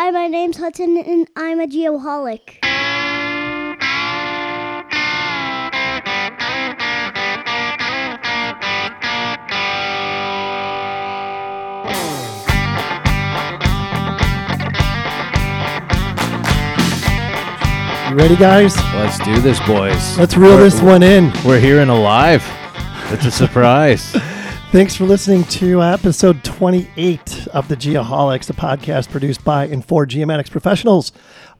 Hi, my name's Hudson, and I'm a geoholic. You ready, guys? Let's do this, boys. Let's reel We're- this one in. We're here and alive. It's a surprise. Thanks for listening to episode 28 of the Geoholics, a podcast produced by and for geomatics professionals,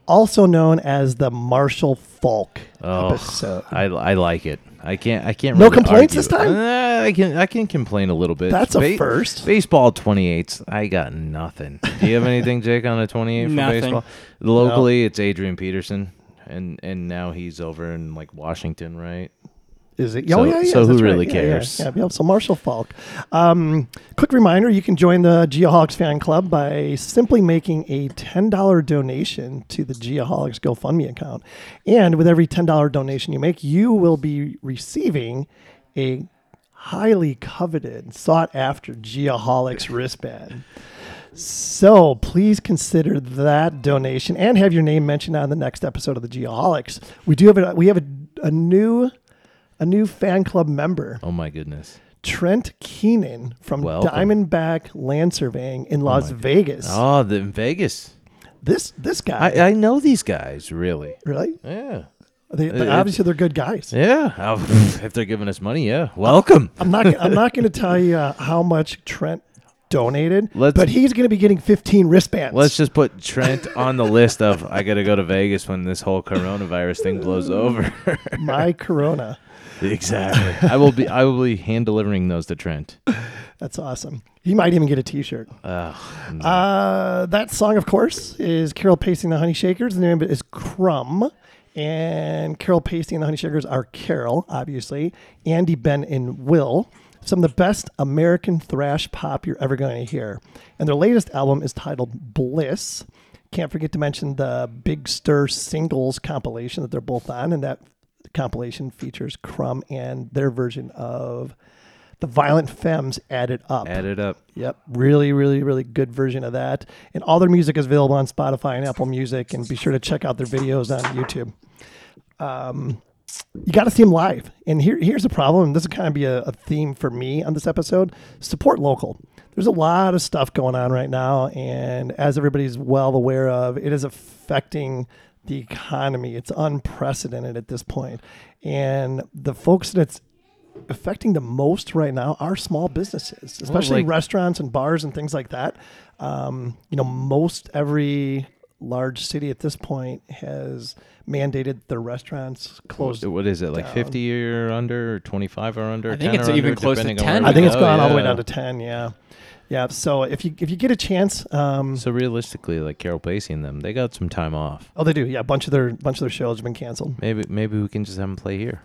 also known as the Marshall Faulk Oh, episode. I, I like it. I can't. I can't. No really complaints argue. this time? Uh, I can. I can complain a little bit. That's a first. Baseball 28s. I got nothing. Do you have anything, Jake, on a 28 for Nothing. baseball? Locally, it's Adrian Peterson, and and now he's over in like Washington, right? Is it? So- oh, yeah, yeah. so who that's right. really Yeah, yeah, cares? Yeah, yeah, So Marshall Faulk. Um, quick reminder: you can join the Geoholics fan club by simply making a ten dollar donation to the Geoholics GoFundMe account, and with every ten dollar donation you make, you will be receiving a highly coveted, sought after Geoholics wristband. So please consider that donation and have your name mentioned on the next episode of the Geoholics. We do have a we have a, a new a new fan club member, Oh my goodness. Trent Keenan from Welcome. Diamondback Land Surveying in Las my Vegas. Oh, the in Vegas. This this guy, I, I know these guys really. really? Yeah. They, it- obviously, they're good guys. Yeah. Oh, if they're giving us money, yeah. Welcome. I'm not. I'm not going to tell you uh, how much Trent donated, Let's- but he's going to be getting 15 wristbands. Let's just put Trent on the list of I got to go to Vegas when this whole coronavirus thing blows over. my Corona. exactly. I will be I will be hand delivering those to Trent. That's awesome. He might even get a T-shirt. Ugh, no. Uh, that song, of course, is Carol Pasting the Honey Shakers. The name of it is Crumb. And Carol Pacey and the Honey Shakers are Carol, obviously, Andy, Ben, and Will. Some of the best American thrash pop you're ever going to hear. And their latest album is titled Bliss. Can't forget to mention the Big Stir singles compilation that they're both on. And that compilation features Crumb and their version of the Violent Femmes added up. Added up. Yep, really, really, really good version of that. And all their music is available on Spotify and Apple Music. And be sure to check out their videos on YouTube. Um, you got to see them live. And here, here's the problem. This will kind of be a, a theme for me on this episode: support local. There's a lot of stuff going on right now, and as everybody's well aware of, it is affecting the economy. It's unprecedented at this point, and the folks that's affecting the most right now are small businesses, especially like- restaurants and bars and things like that. Um, you know, most every large city at this point has mandated their restaurants closed. What is it like down. 50 or under or 25 or under? I think 10 it's or even under, close to 10 I think it's gone all the way down to ten. Yeah, yeah. So if you if you get a chance, um, So realistically, like Carol Pacey and them, they got some time off. oh, they do. Yeah, a bunch of their bunch of their shows have been canceled. Maybe maybe we can just have them play here.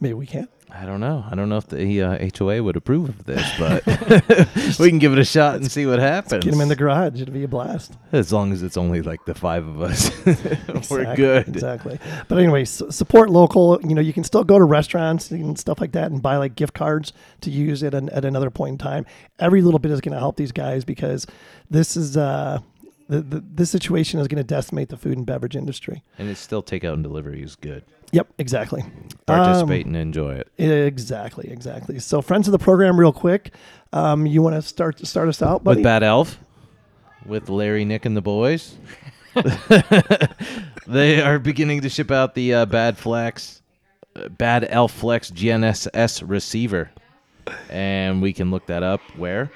Maybe we can't. I don't know. I don't know if the uh, HOA would approve of this, but we can give it a shot and see what happens. Get them in the garage. It'd be a blast. As long as it's only like the five of us, we're good. Exactly. But anyway, support local. You know, you can still go to restaurants and stuff like that and buy like gift cards to use at, an, at another point in time. Every little bit is going to help these guys because this is uh, the, the this situation is going to decimate the food and beverage industry. And it's still takeout and delivery is good. Yep, exactly. Participate and enjoy it. Exactly, exactly. So, friends of the program, real quick, um, you want to start start us out, buddy? With Bad Elf, with Larry, Nick, and the boys. they are beginning to ship out the uh, Bad Flex, uh, Bad Elf Flex GNSS receiver, and we can look that up where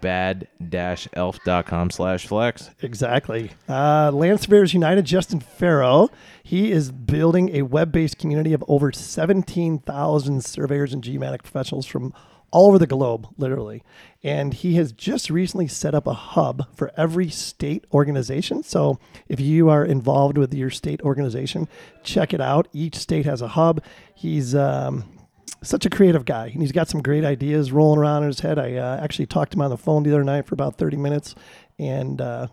bad-elf.com slash flex. Exactly. Uh, Land Surveyors United, Justin Farrow, he is building a web based community of over 17,000 surveyors and geomatic professionals from all over the globe, literally. And he has just recently set up a hub for every state organization. So if you are involved with your state organization, check it out. Each state has a hub. He's um, such a creative guy, and he's got some great ideas rolling around in his head. I uh, actually talked to him on the phone the other night for about 30 minutes, and uh,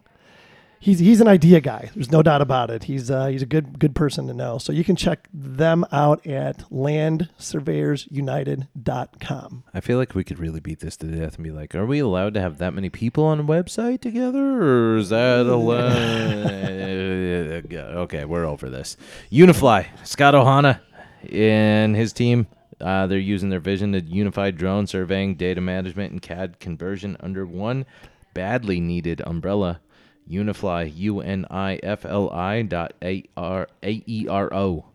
he's he's an idea guy. There's no doubt about it. He's uh, he's a good good person to know. So you can check them out at landsurveyorsunited.com. I feel like we could really beat this to death and be like, are we allowed to have that many people on a website together? Or is that allowed? okay, we're over this. Unifli, Scott Ohana and his team. Uh, they're using their vision to unify drone surveying, data management, and CAD conversion under one badly needed umbrella. Unifli, U N I F L I dot A R A E R O.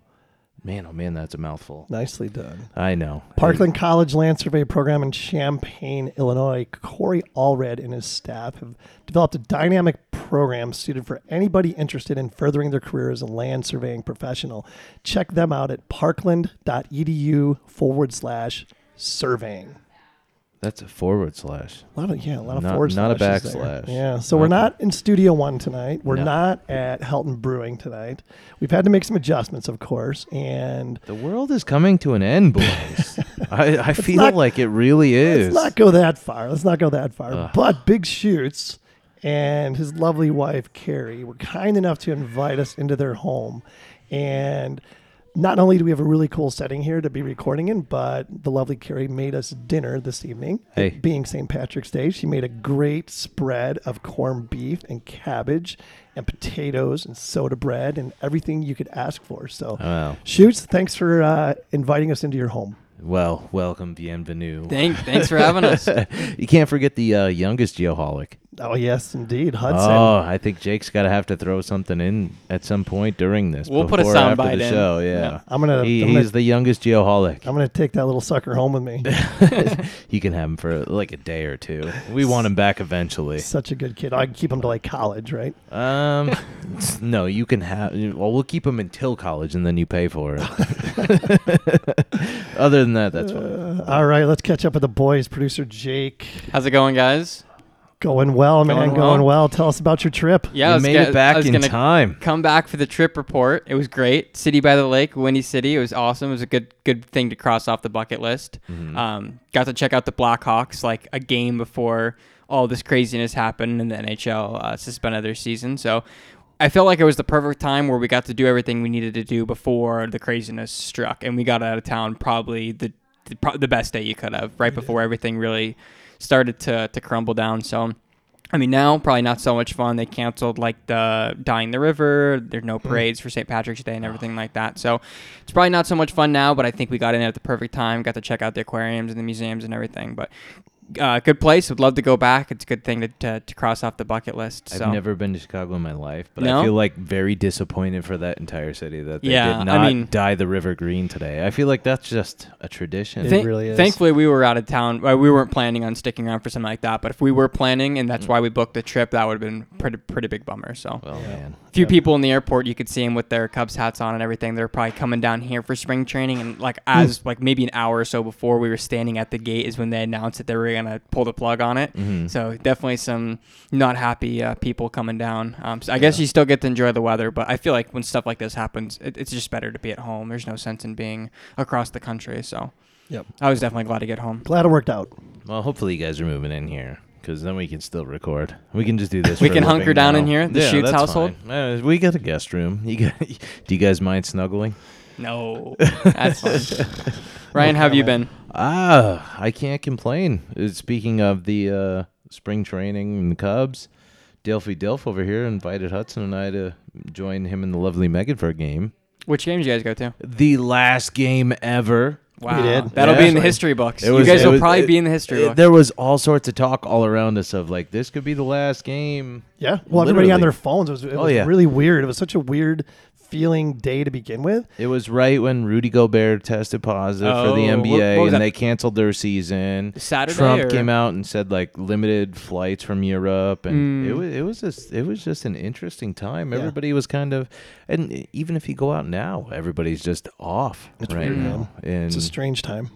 Man, oh man, that's a mouthful. Nicely done. I know. Parkland College Land Survey Program in Champaign, Illinois. Corey Allred and his staff have developed a dynamic program suited for anybody interested in furthering their career as a land surveying professional. Check them out at parkland.edu forward slash surveying. That's a forward slash. A lot of yeah, a lot of Not- forward not a slashes there. backslash. Yeah, so we're not in Studio One tonight. We're No. not at Helton Brewing tonight. We've had to make some adjustments, of course, and The world is coming to an end, boys. I, I feel not- like it really is. Let's not go that far. Let's not go that far. Ugh. But Big Shoots and his lovely wife Kerrie were kind enough to invite us into their home, and not only do we have a really cool setting here to be recording in, but the lovely Kerrie made us dinner this evening. Hey. It being St. Patrick's Day, she made a great spread of corned beef and cabbage and potatoes and soda bread and everything you could ask for. So, Wow. Shoots, thanks for uh, inviting us into your home. Well, welcome, bienvenue. Thank, thanks for having us. you can't forget the uh, youngest geoholic. Oh yes, indeed, Hudson. Oh, I think Jake's got to have to throw something in at some point during this. We'll put a before or after soundbite the in. show. Yeah. Yeah, I'm gonna, He, I'm, gonna he's the youngest geoholic. I'm gonna take that little sucker home with me. you can have him for like a day or two. We want him back eventually. Such a good kid. I can keep him to like college, right? Um, no, you can have. Well, we'll keep him until college, and then you pay for it. Other than that, that's fine. Uh, all right, let's catch up with the boys. Producer Jake, How's it going, guys? Going well, man, Going going well. well. Tell us about your trip. Yeah, I you was made get- it back I was in time. Come back for the trip report. It was great. City by the Lake, Windy City. It was awesome. It was a good good thing to cross off the bucket list. Mm-hmm. Um, got to check out the Blackhawks like a game before all this craziness happened and the NHL uh, suspended their season. So I felt like it was the perfect time where we got to do everything we needed to do before the craziness struck, and we got out of town probably the the, pro- the best day you could have, right before everything really started to to crumble down. So. I mean, now probably not so much fun. They canceled like the Dying the River. There's no hmm. parades for St. Patrick's Day and everything like that. So it's probably not so much fun now. But I think we got in at the perfect time. Got to check out the aquariums and the museums and everything. But uh, good place. Would love to go back. It's a good thing to, to, to cross off the bucket list. I've never been to Chicago in my life, but No? I feel like very disappointed for that entire city that they Yeah, did not mean- dye the river green today. I feel like that's just a tradition. It really is. Thankfully, we were out of town. Well, we weren't planning on sticking around for something like that. But if we were planning, and that's why we booked the trip, that would have been pretty pretty big bummer. So well, man. a few Yeah. people in the airport you could see them with their cubs hats on and everything they're probably coming down here for spring training and like as like maybe an hour or so before we were standing at the gate is when they announced that they were gonna pull the plug on it Mhm. so definitely some not happy uh, people coming down um, so i guess you still get to enjoy the weather but i feel like when stuff like this happens it, it's just better to be at home there's no sense in being across the country so Yep. i was definitely glad to get home Glad it worked out. Well, hopefully you guys are moving in here because then we can still record. We can just do this. We for can living hunker down in here, the yeah, Shoots household? Uh, we got a guest room. You got, do you guys mind snuggling? No that's fine ryan how have you been Ah, I can't complain. Uh, Speaking of the uh, spring training and the Cubs, Dilfy Dilf over here invited Hudson and I to join him in the lovely Megan for a game. which game did you guys go to The last game ever. Wow, did. that'll Yeah. be in the history books. It you guys it will was- probably it- be in the history It- books. there was all sorts of talk all around us of like this could be the last game. Yeah. Well, everybody on Literally. their phones. It was, it Oh, was yeah. really weird. It was such a weird feeling day to begin with. It was right when Rudy Gobert tested positive for the Oh, what- NBA what and that? they canceled their season. Saturday Trump or- came out and said like limited flights from Europe, and Mm. it was it was just it was just an interesting time. Yeah. Everybody was kind of, and even if you go out now, everybody's just off It's right weird, now. man. And It's a strange time.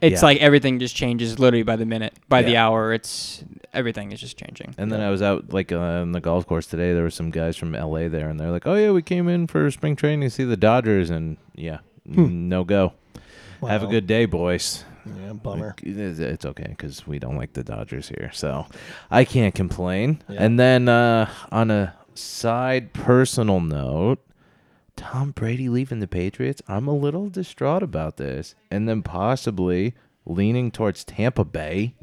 It's Yeah. like everything just changes literally by the minute, by the hour. It's everything is just changing. And then I was out like uh, on the golf course today. There were some guys from LA there, and they're like, "Oh yeah, we came in for spring training to see the Dodgers," and yeah, Hmm. no go. Have a good day, boys. Yeah, bummer. It's it's okay because we don't like the Dodgers here, so I can't complain. Yeah. And then uh, on a side personal note, Tom Brady leaving the Patriots, I'm a little distraught about this. And then possibly leaning towards Tampa Bay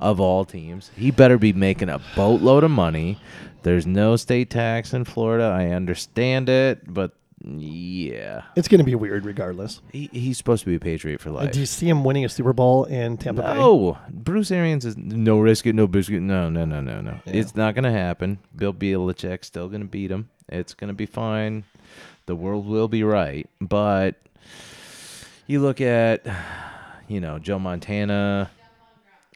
of all teams. He better be making a boatload of money. There's no state tax in Florida. I understand it, but yeah. It's going to be weird regardless. He, he's supposed to be a Patriot for life. Do you see him winning a Super Bowl in Tampa Bay? No, Bruce Arians is no risk it, no biscuit. No, no, no, no, no. It's not gonna happen. Bill Belichick's still gonna beat him. It's gonna be fine. The world will be right. But you look at, you know, Joe Montana.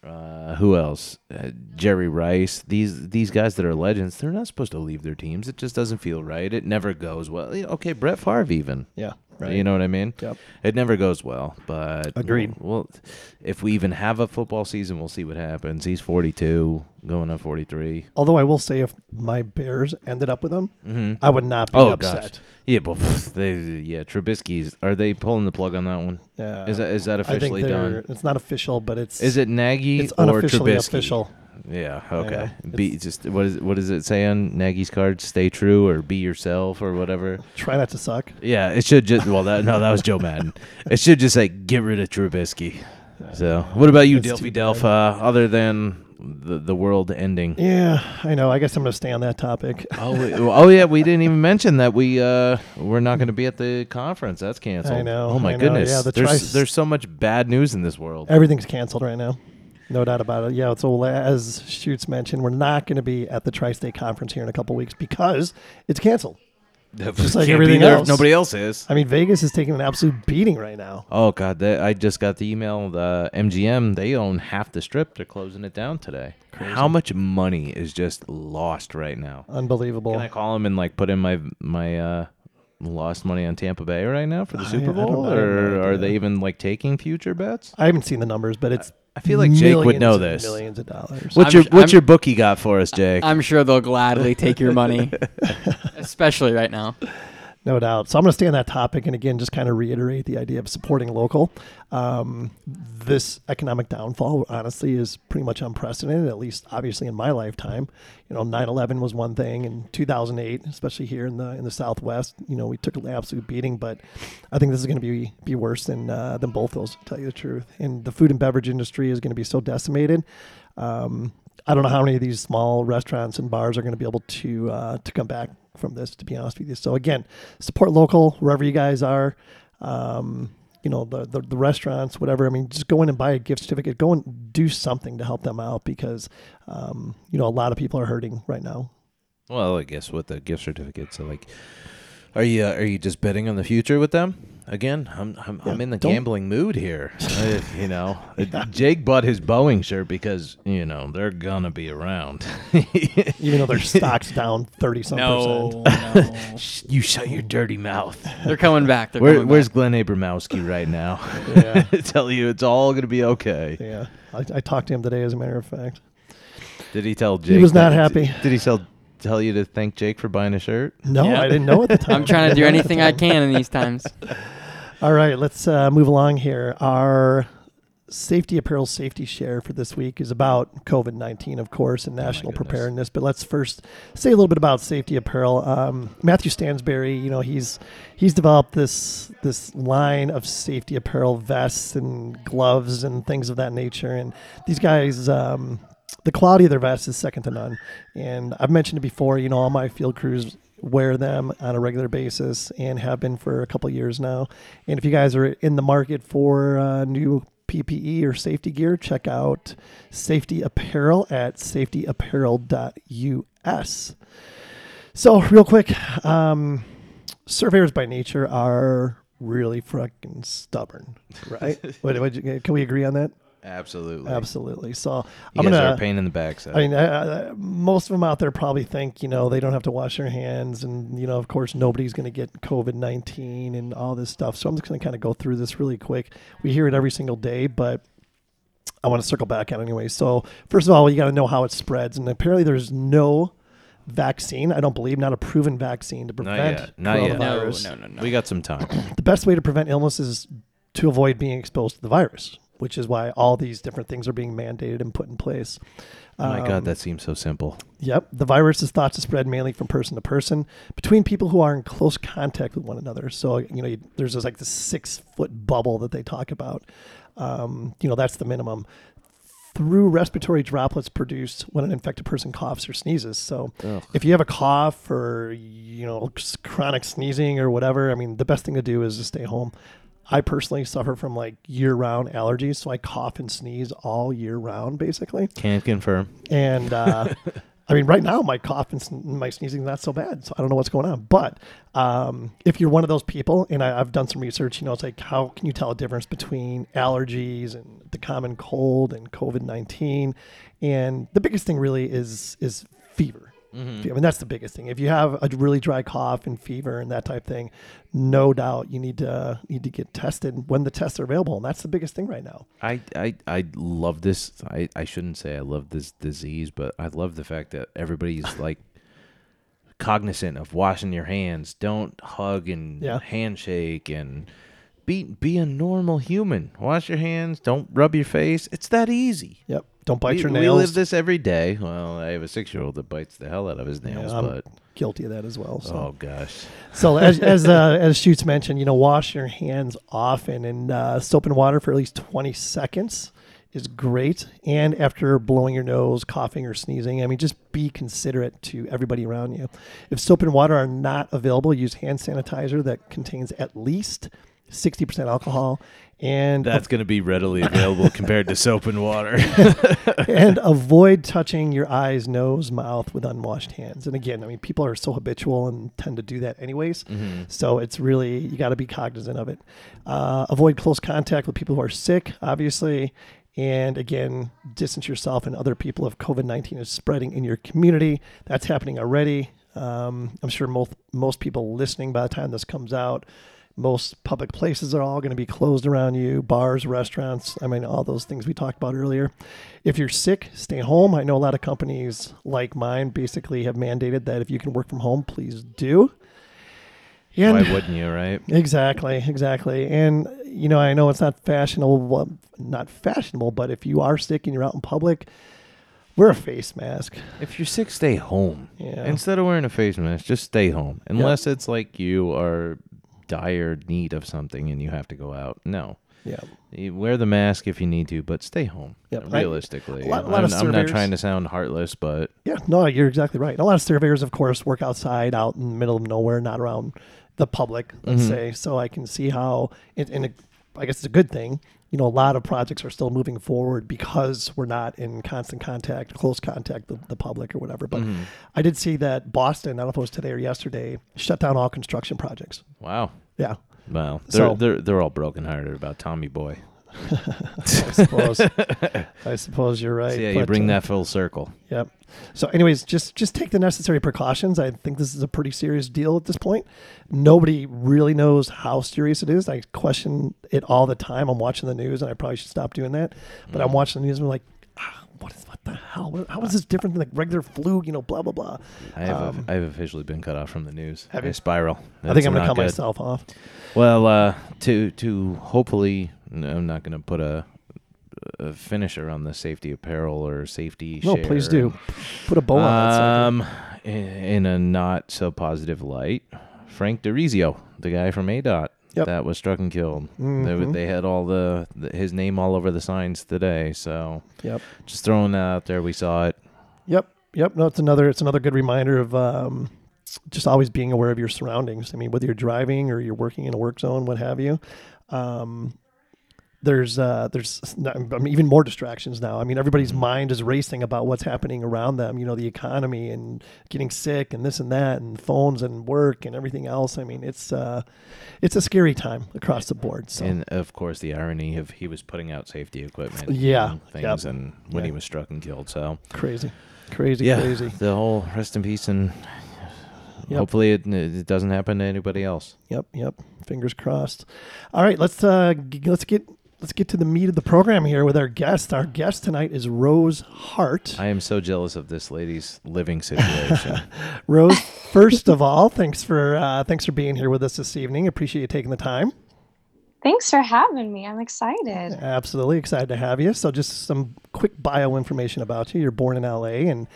Uh, who else? Uh, Jerry Rice. These these guys that are legends. They're not supposed to leave their teams. It just doesn't feel right. It never goes well. Okay, Brett Favre even. Yeah. Right. You know what I mean? Yep. It never goes well, but Agreed. Well, if we even have a football season, we'll see what happens. He's 42, going on 43. Although I will say, if my Bears ended up with him, Mhm. I would not be Oh upset. gosh, yeah, but they, yeah, Trubisky's. Are they pulling the plug on that one? Yeah. Is that is that officially done? It's not official, but it's Is it Nagy It's or unofficially Trubisky? official. Yeah. Okay. know. Be just what is what does it say on Nagy's card? Stay true or be yourself or whatever. Try not to suck. Yeah, it should just well that no that was Joe Maddon. It should just say get rid of Trubisky. So what about you, Dilfy bad. Delpha? Other than the the world ending. Yeah, I know. I guess I'm going to stay on that topic. Oh, we, oh yeah, we didn't even mention that we uh we're not going to be at the conference. That's canceled. I know, Oh my know. goodness. Yeah, the there's Trice- there's so much bad news in this world. Everything's canceled right now. No doubt about it. Yeah, so as Shoots mentioned, we're not going to be at the Tri-State Conference here in a couple weeks because it's canceled. Just like everything else. nobody else is. I mean, Vegas is taking an absolute beating right now. Oh god, that, I just got the email. The MGM they own half the strip. They're closing it down today. How much money is just lost right now? Unbelievable. Can I call them and like put in my my uh lost money on Tampa Bay right now for the I- Super Bowl, know. I have no or are they even like taking future bets? I haven't seen the numbers, but it's. I feel like Jake would know this. Millions of dollars. What's I'm your What's I'm- your bookie got for us, Jake? I'm sure they'll gladly take your money, especially right now. No doubt. So I'm going to stay on that topic and again, just kind of reiterate the idea of supporting local. Um, this economic downfall, honestly, is pretty much unprecedented, at least obviously in my lifetime. You know, 9 11 was one thing in 2008, especially here in the in the Southwest. You know, we took an absolute beating, but I think this is going to be, be worse than, uh, than both those, to tell you the truth. And the food and beverage industry is going to be so decimated. Um, I don't know how many of these small restaurants and bars are going to be able to uh, to come back from this. To be honest with you, so again, support local wherever you guys are. Um, you know the, the the restaurants, whatever. I mean, just go in and buy a gift certificate. Go and do something to help them out because um, you know a lot of people are hurting right now. well, I guess with the gift certificates, so like, are you uh, are you just betting on the future with them? Again, I'm I'm, I'm in the don't- gambling mood here. Uh, you know, Jake bought his Boeing shirt because you know they're gonna be around. Even though their stocks down thirty some No, percent. no. You shut your dirty mouth. They're coming back. They're Where, coming where's back. Glenn Abramowski right now? Yeah. Tell you it's all gonna be okay. Yeah, I, I talked to him today, as a matter of fact. Did he tell Jake? He was not that- happy. Did he tell tell you to thank Jake for buying a shirt? No, Yeah. I didn't know at the time. I'm trying to do anything I can in these times. All right, let's uh, move along here. Our safety apparel safety share for this week is about COVID 19, of course, and national goodness. preparedness. But let's first say a little bit about safety apparel. Um, Matthew Stansberry, you know, he's he's developed this this line of safety apparel vests and gloves and things of that nature. And these guys, um, the quality of their vests is second to none. And I've mentioned it before, you know, all my field crews wear them on a regular basis and have been for a couple years now. And if you guys are in the market for uh, new PPE or safety gear, check out safety apparel at safetyapparel.us. So, real quick, um, surveyors by nature are really fucking stubborn, right? what, what, can we agree on that? Absolutely. Absolutely. So, You I'm guys gonna. are a pain in the backside. I mean, uh, most of them out there probably think, you know, they don't have to wash their hands. And, you know, of course, nobody's going to get COVID 19 and all this stuff. So I'm just going to kind of go through this really quick. We hear it every single day, but I want to circle back on it anyway. So, first of all, you got to know how it spreads. And apparently, there's no vaccine, I don't believe, not a proven vaccine to Not prevent yet. Not yet. No, coronavirus. no, no, no. we got some time. The best way to prevent illness is to avoid being exposed to the virus. Which is why all these different things are being mandated and put in place. Oh my Um, God, that seems so simple. Yep. The virus is thought to spread mainly from person to person between people who are in close contact with one another. So, you know, you, there's this, like this six foot bubble that they talk about. Um, you know, that's the minimum. Through respiratory droplets produced when an infected person coughs or sneezes. So, Ugh. if you have a cough or, you know, chronic sneezing or whatever, I mean, the best thing to do is to stay home. I personally suffer from like year round allergies. So I cough and sneeze all year round, basically. Can't confirm. And uh, I mean, right now my cough and sn- my sneezing is not so bad, so I don't know what's going on. But um, if you're one of those people, and I, I've done some research, you know, it's like how can you tell a difference between allergies and the common cold and COVID nineteen? And the biggest thing really is is fever. Mm-hmm. I mean, that's the biggest thing. If you have a really dry cough and fever and that type thing, no doubt you need to need to get tested when the tests are available, and that's the biggest thing right now. I, I, I love this. I, I shouldn't say I love this disease, but I love the fact that everybody's like cognizant of washing your hands. Don't hug and Yeah. handshake and be be a normal human. Wash your hands. Don't rub your face. It's that easy. Yep. Don't bite we, your nails. we live this every day. Well, I have a six year old that bites the hell out of his nails, I'm but guilty of that as well. So. oh gosh, So as as uh, as Shoots mentioned, you know, wash your hands often and uh, soap and water for at least twenty seconds is great. And after blowing your nose, coughing or sneezing, I mean, just be considerate to everybody around you. If soap and water are not available, use hand sanitizer that contains at least sixty percent alcohol. And that's going to be readily available compared to soap and water. and avoid touching your eyes, nose, mouth with unwashed hands. And again, I mean, people are so habitual and tend to do that anyways. So it's really, you got to be cognizant of it. Uh, avoid close contact with people who are sick, obviously. And again, distance yourself and other people if COVID 19 is spreading in your community. That's happening already. Um, I'm sure most, most people listening by the time this comes out most public places are all going to be closed around you bars restaurants i mean all those things we talked about earlier if you're sick stay home i know a lot of companies like mine basically have mandated that if you can work from home please do and Why wouldn't you, right? exactly exactly and you know i know it's not fashionable well, not fashionable but if you are sick and you're out in public wear a face mask If you're sick, stay home. Yeah. Instead of wearing a face mask, just stay home. Unless it's like you are dire need of something and you have to go out. No. yeah You wear the mask if you need to, but stay home. Yep. Realistically. a lot- a lot I'm, I'm not trying to sound heartless, but Yeah, no, you're exactly right. A lot of surveyors, of course, work outside, out in the middle of nowhere, not around the public, let's mm-hmm. say. So I can see how, and, and it, I guess it's a good thing. You know, a lot of projects are still moving forward because we're not in constant contact, close contact with the public or whatever. But mm-hmm. I did see that Boston, I don't know if it was today or yesterday, shut down all construction projects. wow. Yeah, Well, they're So- they're they're all brokenhearted about Tommy Boy. I suppose. I suppose you're right. So yeah, you bring uh, that full circle. Yep. So, anyways, just just take the necessary precautions. I think this is a pretty serious deal at this point. Nobody really knows how serious it is. I question it all the time. I'm watching the news, and I probably should stop doing that. But Mm. I'm watching the news, and I'm like, what is what the hell? How is this different than like regular flu? You know, blah blah blah. I have Um, I've officially been cut off from the news. Have I you? spiral. I think I'm gonna cut good. myself off. Well, uh, to to hopefully, no, I'm not going to put a, a finisher on the safety apparel or safety. No, share please do. Put a bow on that. Um, in, in a not so positive light, Frank DeRizio, the guy from ADOT, Yep. that was struck and killed. They, Mhm. they had all the, the his name all over the signs today. So Yep. just throwing that out there. We saw it. Yep. Yep. No, it's another it's another good reminder of um, just always being aware of your surroundings. I mean, whether you're driving or you're working in a work zone, what have you. Um, there's uh, there's not, I mean, even more distractions now. I mean, everybody's mind is racing about what's happening around them. You know, the economy and getting sick and this and that and phones and work and everything else. I mean, it's uh, it's a scary time across the board. So And of course, the irony of he was putting out safety equipment. Yeah, and yep. things, and when he was struck and killed. So crazy, crazy, yeah, crazy. the whole rest in peace and. Yep. Hopefully it, it doesn't happen to anybody else. Yep, yep. Fingers crossed. All right, let's uh g- let's get let's get to the meat of the program here with our guest. Our guest tonight is Rose Hart. I am so jealous of this lady's living situation. Rose, first of all, thanks for uh, thanks for being here with us this evening. Appreciate you taking the time. Thanks for having me. I'm excited. Absolutely excited to have you. So, just some quick bio information about you. You're born in LA, and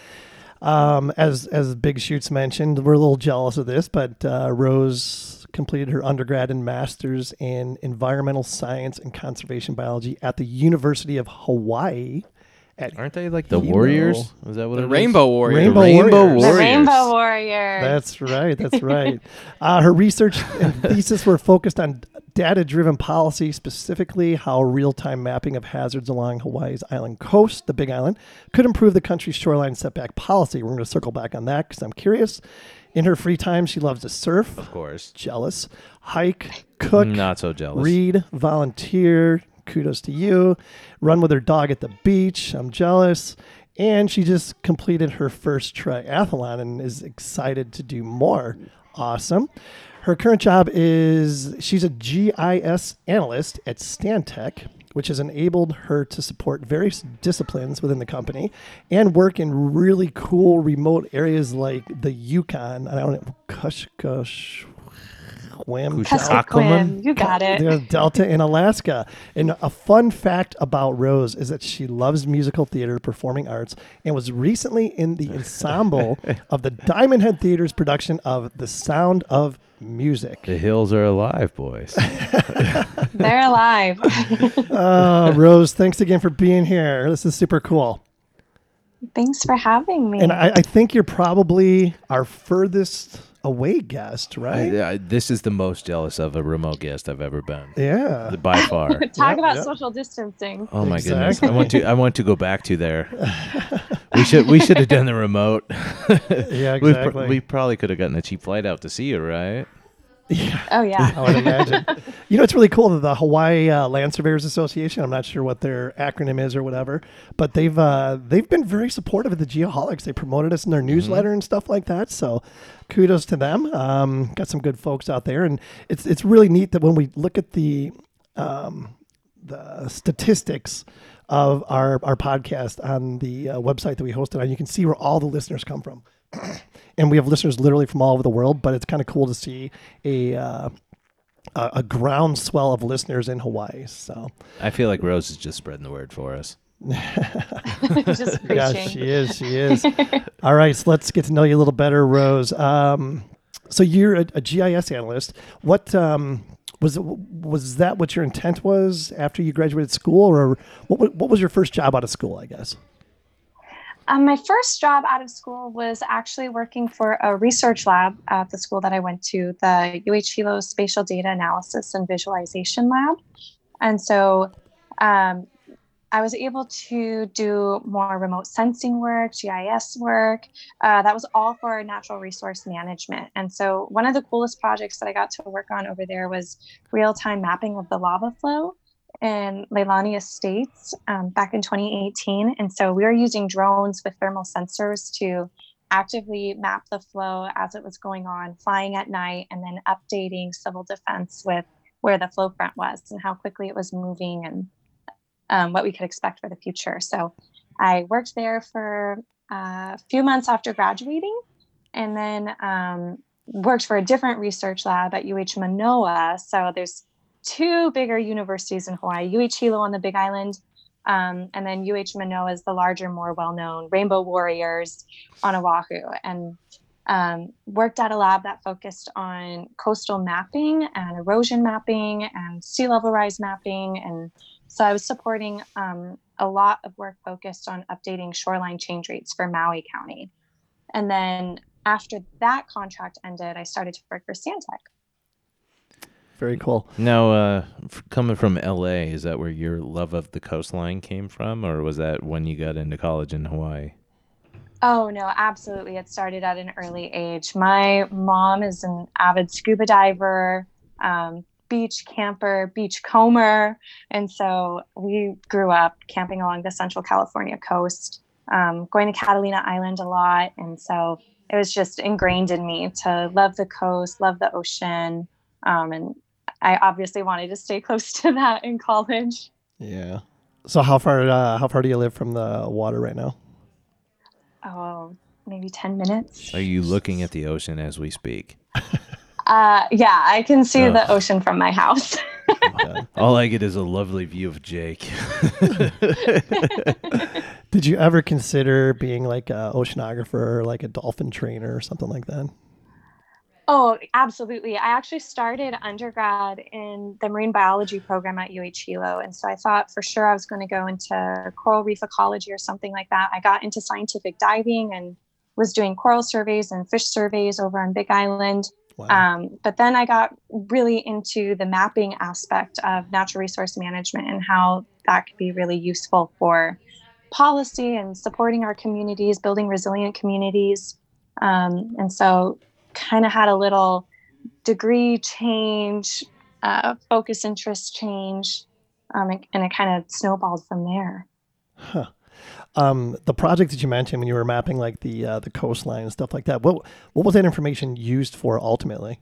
um, as as Big Shoots mentioned, we're a little jealous of this, but uh, Rose completed her undergrad and master's in environmental science and conservation biology at the University of Hawaii. At Aren't they like the Hilo. Warriors? Is that what The it is? Rainbow Warrior. Rainbow the Rainbow Warriors. The Warriors. Rainbow Warrior. That's right. That's right. Uh, her research and thesis were focused on data driven policy, specifically how real time mapping of hazards along Hawaii's island coast, the Big Island, could improve the country's shoreline setback policy. We're going to circle back on that because I'm curious. In her free time, she loves to surf, Of course. jealous, hike, cook, Not so jealous. read, volunteer. Kudos to you. Run with her dog at the beach. I'm jealous. And she just completed her first triathlon and is excited to do more. Awesome. Her current job is she's a GIS analyst at Stantec, which has enabled her to support various disciplines within the company and work in really cool remote areas like the Yukon. And I don't know, Kush, Kush, Wham, Kuskokwim. You got it. the Delta in Alaska. And a fun fact about Rose is that she loves musical theater, performing arts, and was recently in the ensemble of the Diamond Head Theater's production of The Sound of Music. The hills are alive, boys. They're alive. Uh, Rose, thanks again for being here. This is super cool. Thanks for having me. And I, I think you're probably our furthest away guest, right? I- I- this is the most jealous of a remote guest I've ever been. Yeah. By far. Talk Yep, about yep. social distancing. Oh my goodness! I want to. I want to go back to there. we should. We should have done the remote. Yeah, we, pr- exactly. we probably could have gotten a cheap flight out to see you, right? Oh yeah. I would imagine. you know, it's really cool that the Hawaii uh, Land Surveyors Association. I'm not sure what their acronym is or whatever, but they've uh, they've been very supportive of the Geoholics. They promoted us in their newsletter and stuff like that. So, kudos to them. Um, got some good folks out there, and it's it's really neat that when we look at the um, the statistics of our our podcast on the uh, website that we hosted on, you can see where all the listeners come from. and we have listeners literally from all over the world, but it's kind of cool to see a uh, a, a groundswell of listeners in Hawaii. So I feel like Rose is just spreading the word for us. Just preaching. yeah, she is. She is. All right, so let's get to know you a little better, Rose. Um, so you're a, a GIS analyst. What um, was it, was that? What your intent was after you graduated school, or what? What was your first job out of school? I guess. Um, my first job out of school was actually working for a research lab at the school that I went to, the UH Hilo Spatial Data Analysis and Visualization Lab. And so um, I was able to do more remote sensing work, GIS work. Uh, that was all for natural resource management. And so one of the coolest projects that I got to work on over there was real time mapping of the lava flow in Leilani Estates um, back in 2018. And so we were using drones with thermal sensors to actively map the flow as it was going on, flying at night, and then updating civil defense with where the flow front was and how quickly it was moving and um, what we could expect for the future. So I worked there for uh, a few months after graduating and then um, worked for a different research lab at UH Manoa. So there's two bigger universities in Hawaii, UH Hilo on the Big Island, um, and then UH Manoa is the larger, more well-known Rainbow Warriors on Oahu. And um, worked at a lab that focused on coastal mapping and erosion mapping and sea level rise mapping. And so I was supporting um, a lot of work focused on updating shoreline change rates for Maui County. And then after that contract ended, I started to work for Stantec. Very cool. Now, uh, f- coming from LA, is that where your love of the coastline came from, or was that when you got into college in Hawaii? Oh, no, absolutely. It started at an early age. My mom is an avid scuba diver, um, beach camper, beach comber. And so we grew up camping along the Central California coast, um, going to Catalina Island a lot. And so it was just ingrained in me to love the coast, love the ocean. Um, and I obviously wanted to stay close to that in college. Yeah. So how far uh, how far do you live from the water right now? Oh, maybe 10 minutes. Are you looking at the ocean as we speak? Uh, yeah, I can see Ugh. the ocean from my house. All I get is a lovely view of Jake. Did you ever consider being like a oceanographer or like a dolphin trainer or something like that? Oh, absolutely. I actually started undergrad in the marine biology program at UH Hilo. And so I thought for sure I was going to go into coral reef ecology or something like that. I got into scientific diving and was doing coral surveys and fish surveys over on Big Island. Wow. Um, but then I got really into the mapping aspect of natural resource management and how that could be really useful for policy and supporting our communities, building resilient communities. Um, and so kind of had a little degree change, uh, focus interest change, um, and, it kind of snowballed from there. Huh. Um, the project that you mentioned when you were mapping like the uh, the coastline and stuff like that, what what was that information used for ultimately?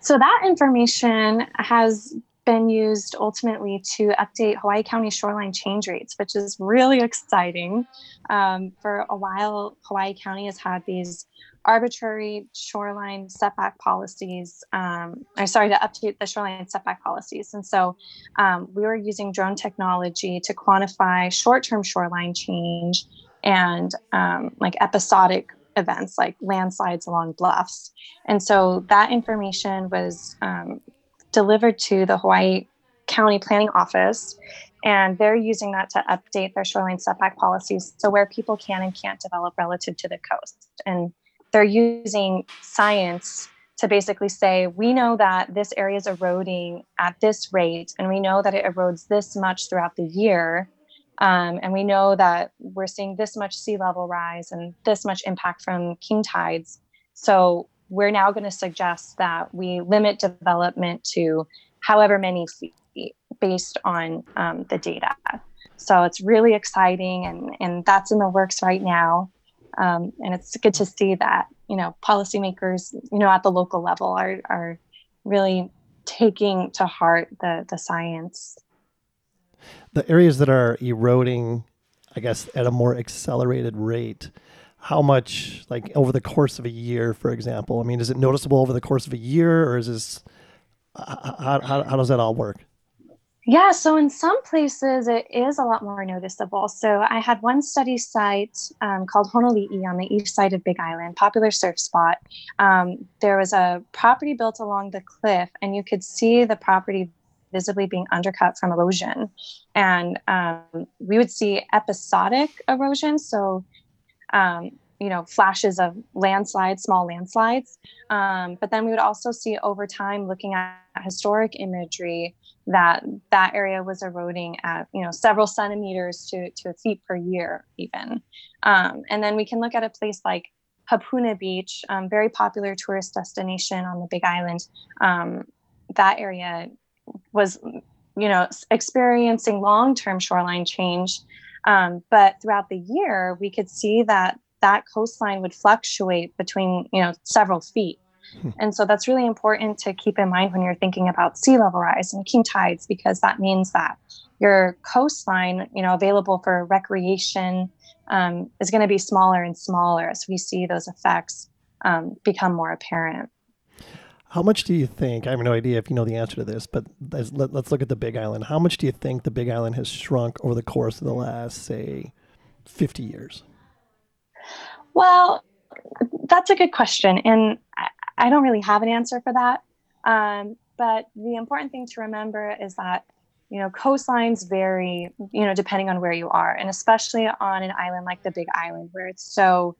So that information has been used ultimately to update Hawaii County shoreline change rates, which is really exciting. Um, for a while, Hawaii County has had these arbitrary shoreline setback policies. Um, or sorry, to update the shoreline setback policies. And so um, we were using drone technology to quantify short term shoreline change and um, like episodic events like landslides along bluffs. And so that information was um, delivered to the Hawaii County Planning Office. And they're using that to update their shoreline setback policies. So, where people can and can't develop relative to the coast. And they're using science to basically say we know that this area is eroding at this rate and we know that it erodes this much throughout the year um, and we know that we're seeing this much sea level rise and this much impact from king tides. So we're now going to suggest that we limit development to however many feet based on um, the data. So it's really exciting and, and that's in the works right now um, and it's good to see that you know policymakers you know at the local level are are really taking to heart the the science The areas that are eroding, I guess, at a more accelerated rate. How much, like over the course of a year, for example? I mean, is it noticeable over the course of a year, or is this how, how, how does that all work? Yeah, so in some places it is a lot more noticeable. So I had one study site um, called Honolii on the east side of Big Island, popular surf spot. Um, there was a property built along the cliff, and you could see the property visibly being undercut from erosion. And um, we would see episodic erosion. So um, you know flashes of landslides small landslides um, but then we would also see over time looking at historic imagery that that area was eroding at you know several centimeters to, to a feet per year even. Um, and then we can look at a place like Hapuna Beach, um, very popular tourist destination on the Big Island. Um, that area was, you know, experiencing long-term shoreline change, um, but throughout the year we could see that that coastline would fluctuate between you know several feet and so that's really important to keep in mind when you're thinking about sea level rise and king tides because that means that your coastline you know available for recreation um, is going to be smaller and smaller as we see those effects um, become more apparent How much do you think? I have no idea if you know the answer to this, but let's, let, us look at the Big Island. How much do you think the Big Island has shrunk over the course of the last, say, 50 years? Well, that's a good question. And I, don't really have an answer for that. Um, but the important thing to remember is that, you know, coastlines vary, you know, depending on where you are. And especially on an island like the Big Island, where it's so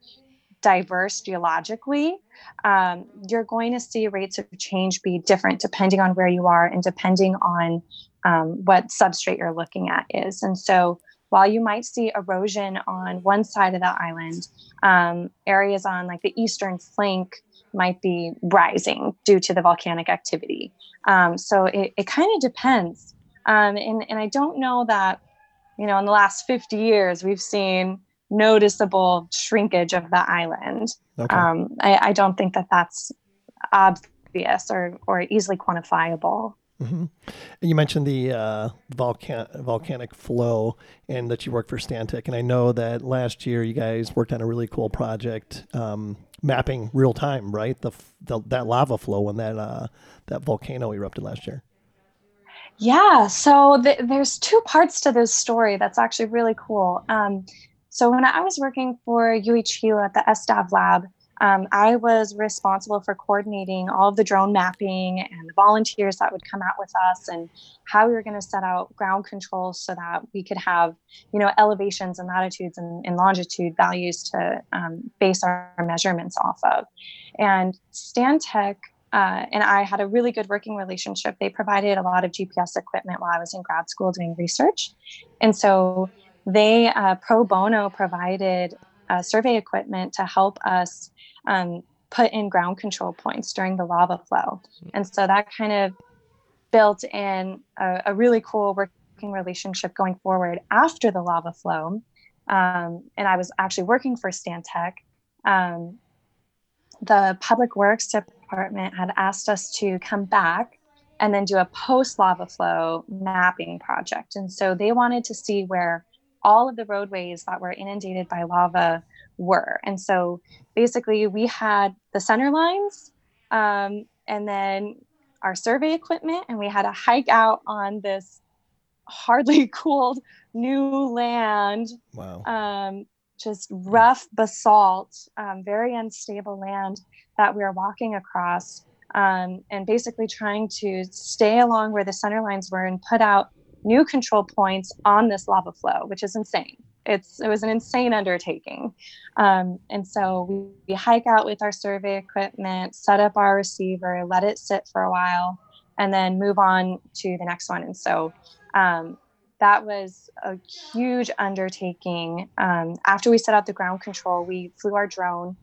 diverse geologically, um, you're going to see rates of change be different depending on where you are and depending on um, what substrate you're looking at is. And so while you might see erosion on one side of the island, um, areas on like the eastern flank might be rising due to the volcanic activity. Um, so it, it kind of depends. Um, and, and I don't know that, you know, in the last 50 years, we've seen noticeable shrinkage of the island. Okay. Um, I, I don't think that that's obvious or, or easily quantifiable. hmm And you mentioned the uh, volcan- volcanic flow and that you work for Stantec. And I know that last year you guys worked on a really cool project um, mapping real time, right? The, the that lava flow when that uh, that volcano erupted last year. Yeah, so th- there's two parts to this story that's actually really cool. Um, so when I was working for UH Hilo at the SDAV lab, um, I was responsible for coordinating all of the drone mapping and the volunteers that would come out with us and how we were going to set out ground controls so that we could have, you know, elevations and latitudes and, and longitude values to um, base our measurements off of. And Stantec uh, and I had a really good working relationship. They provided a lot of GPS equipment while I was in grad school doing research. And so they uh, pro bono provided uh, survey equipment to help us um, put in ground control points during the lava flow. And so that kind of built in a, a really cool working relationship going forward after the lava flow. Um, and I was actually working for Stantec. Um, the Public Works Department had asked us to come back and then do a post lava flow mapping project. And so they wanted to see where all of the roadways that were inundated by lava were. And so basically, we had the center lines um, and then our survey equipment, and we had to hike out on this hardly cooled new land. Wow. Um, just rough basalt, um, very unstable land that we were walking across, um, and basically trying to stay along where the center lines were and put out new control points on this lava flow, which is insane. It's it was an insane undertaking, um, and so we, we hike out with our survey equipment, set up our receiver, let it sit for a while, and then move on to the next one. And so um, that was a huge undertaking. Um, after we set out the ground control, we flew our drone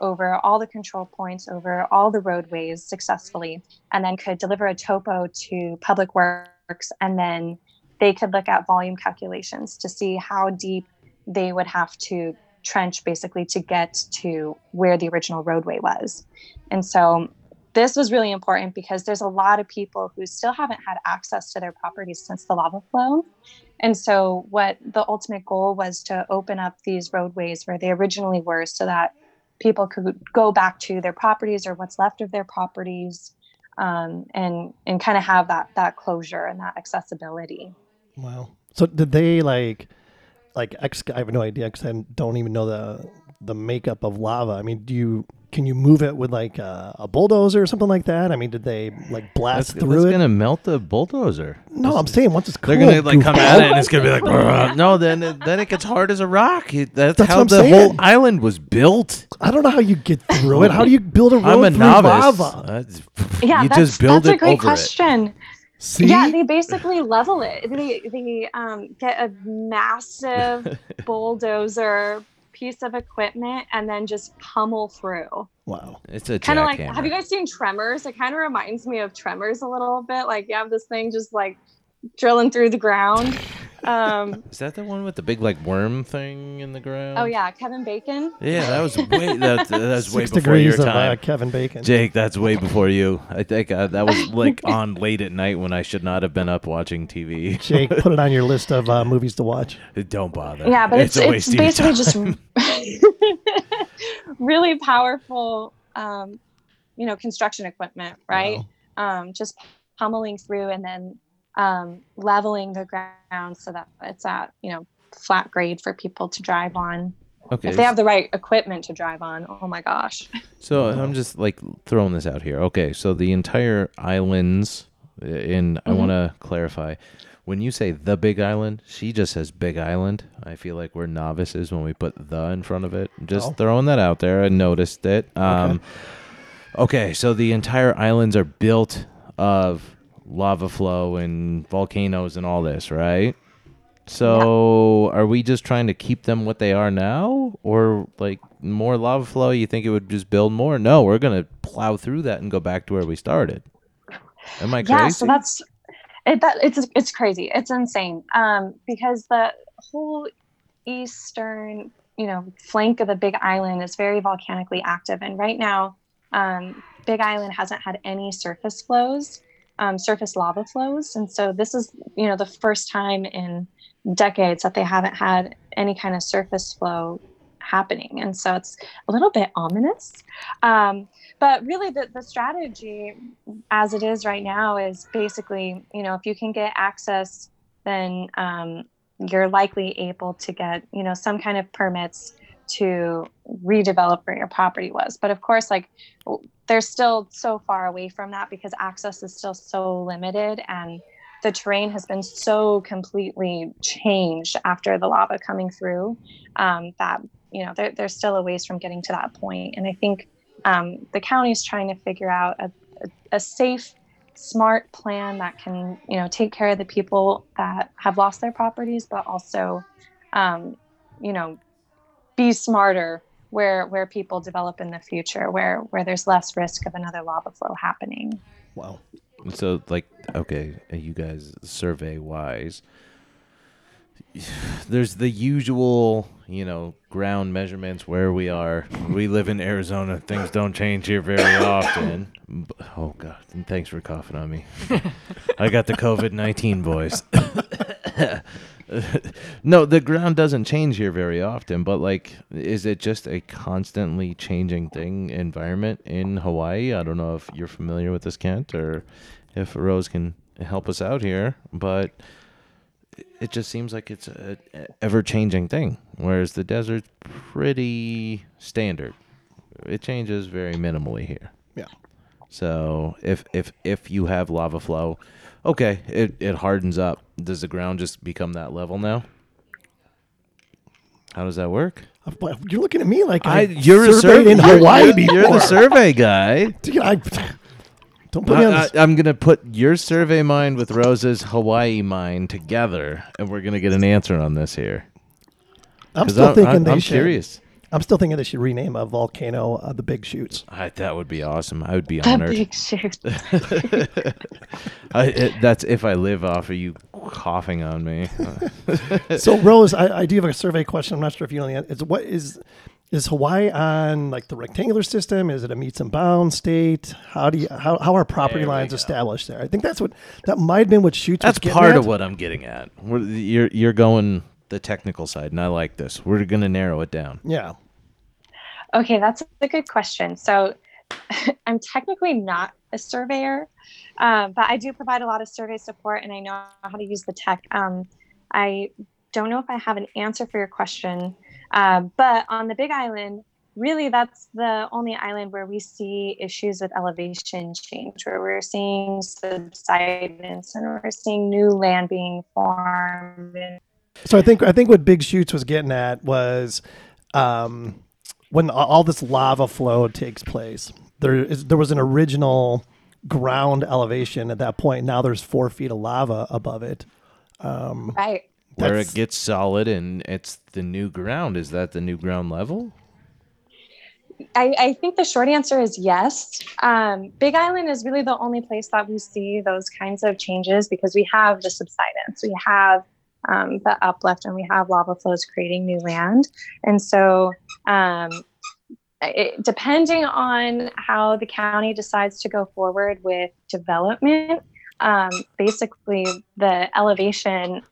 over all the control points, over all the roadways successfully, and then could deliver a topo to Public Works and then they could look at volume calculations to see how deep they would have to trench basically to get to where the original roadway was. And so this was really important because there's a lot of people who still haven't had access to their properties since the lava flow. And so what the ultimate goal was to open up these roadways where they originally were so that people could go back to their properties or what's left of their properties um, and and kind of have that that closure and that accessibility. Wow. So did they like, like ex? I have no idea because I don't even know the the makeup of lava. I mean, do you can you move it with like a, a bulldozer or something like that? I mean, did they like blast That's, through that's it? gonna melt the bulldozer. no, I'm saying once it's cool, They're gonna like come at it and it's gonna be like no. Then it, then it gets hard as a rock. That's, That's how the saying. whole island was built. I don't know how you get through it. How do you build a road I'm a through novice. lava? That's- Yeah, you that's, just build that's it a great over question. See, Yeah, they basically level it. They they um, get a massive bulldozer piece of equipment and then just pummel through. wow. It's a Kind of like, jackhammer. have you guys seen Tremors? It kind of reminds me of Tremors a little bit. Like you have this thing just like drilling through the ground. Um, Is that the one with the big like worm thing in the ground? oh yeah, Kevin Bacon. Yeah, that was way that, that was way Six before your degrees of uh, time. Kevin Bacon. Jake, that's way before you. I think uh, that was like on late at night when I should not have been up watching TV. Jake, put it on your list of uh, movies to watch. Don't bother. Yeah, but it's a it's, waste of your basically time. just really powerful, um, you know, construction equipment, right? Um, just pummeling through and then um, leveling the ground so that it's at you know flat grade for people to drive on. okay. If they have the right equipment to drive on, oh my gosh. So I'm just like throwing this out here. Okay, so the entire islands, uh, and I Mhm. want to clarify. When you say the Big Island, she just says Big Island. I feel like we're novices when we put the in front of it. Just Oh. throwing that out there. I noticed it. Um, okay, so the entire islands are built of lava flow and volcanoes and all this, right? So are we just trying to keep them what they are now, or like more lava flow? You think it would just build more? No, we're gonna plow through that and go back to where we started. Am I crazy? Yeah, so that's it. That it's it's crazy. It's insane. Um, because the whole eastern, you know, flank of the Big Island is very volcanically active, and right now, um, Big Island hasn't had any surface flows, um, surface lava flows, and so this is you know the first time in decades that they haven't had any kind of surface flow happening, and so it's a little bit ominous. Um, but really, the, the strategy as it is right now is basically, you know, if you can get access, then um, you're likely able to get, you know, some kind of permits to redevelop where your property was. But of course, like they're still so far away from that because access is still so limited and the terrain has been so completely changed after the lava coming through um, that you know there's still a ways from getting to that point. point and i think um, the county is trying to figure out a, a, a safe smart plan that can you know take care of the people that have lost their properties but also um, you know be smarter where where people develop in the future where where there's less risk of another lava flow happening Wow. So, like, okay, you guys survey wise, there's the usual, you know, ground measurements where we are. We live in Arizona. Things don't change here very often. Oh, God. Thanks for coughing on me. I got the COVID 19 voice. no, the ground doesn't change here very often, but like, is it just a constantly changing thing environment in Hawaii? I don't know if you're familiar with this, Kent, or if Rose can help us out here, but it just seems like it's a ever changing thing, whereas the desert's pretty standard. It changes very minimally here. Yeah. So if if if you have lava flow, okay, it, it hardens up. Does the ground just become that level now? How does that work? Uh, well, You're looking at me like I, I, you're a surveyed survey in Hawaii You're, before. you're the survey guy. Dude, I, don't put me on I, this. I, am gonna put your survey mind with Rose's Hawaii mind together, and we're gonna get an answer on this here. I'm 'Cause still I'm, thinking I'm, they I'm should. curious. I'm still thinking they should rename a volcano uh, the Big Shoots. I, that would be awesome. I would be honored. the big shoot I, it, that's if I live off of you coughing on me. So Rose, I, I do have a survey question. I'm not sure if you know the answer. Is what is is Hawaii on like the rectangular system? Is it a metes and bounds state? How do you how, how are property There lines established there? I think that's what that might have been what Shoots. That's was part at. of what I'm getting at. You're you're going the technical side, and I like this. We're gonna narrow it down. Yeah. Okay, that's a good question. So, I'm technically not a surveyor, um, but I do provide a lot of survey support and I know how to use the tech. Um, I don't know if I have an answer for your question, uh, but on the Big Island, really that's the only island where we see issues with elevation change, where we're seeing subsidence and we're seeing new land being formed. So I think I think what Big Shoots was getting at was um, when all this lava flow takes place. There is there was an original ground elevation at that point. Now there's four feet of lava above it. right. Where it gets solid and it's the new ground. Is that the new ground level? I, I think the short answer is yes. Um, Big Island is really the only place that we see those kinds of changes because we have the subsidence, we have um, the uplift, and we have lava flows creating new land. And so, um, it, depending on how the county decides to go forward with development, um, basically the elevation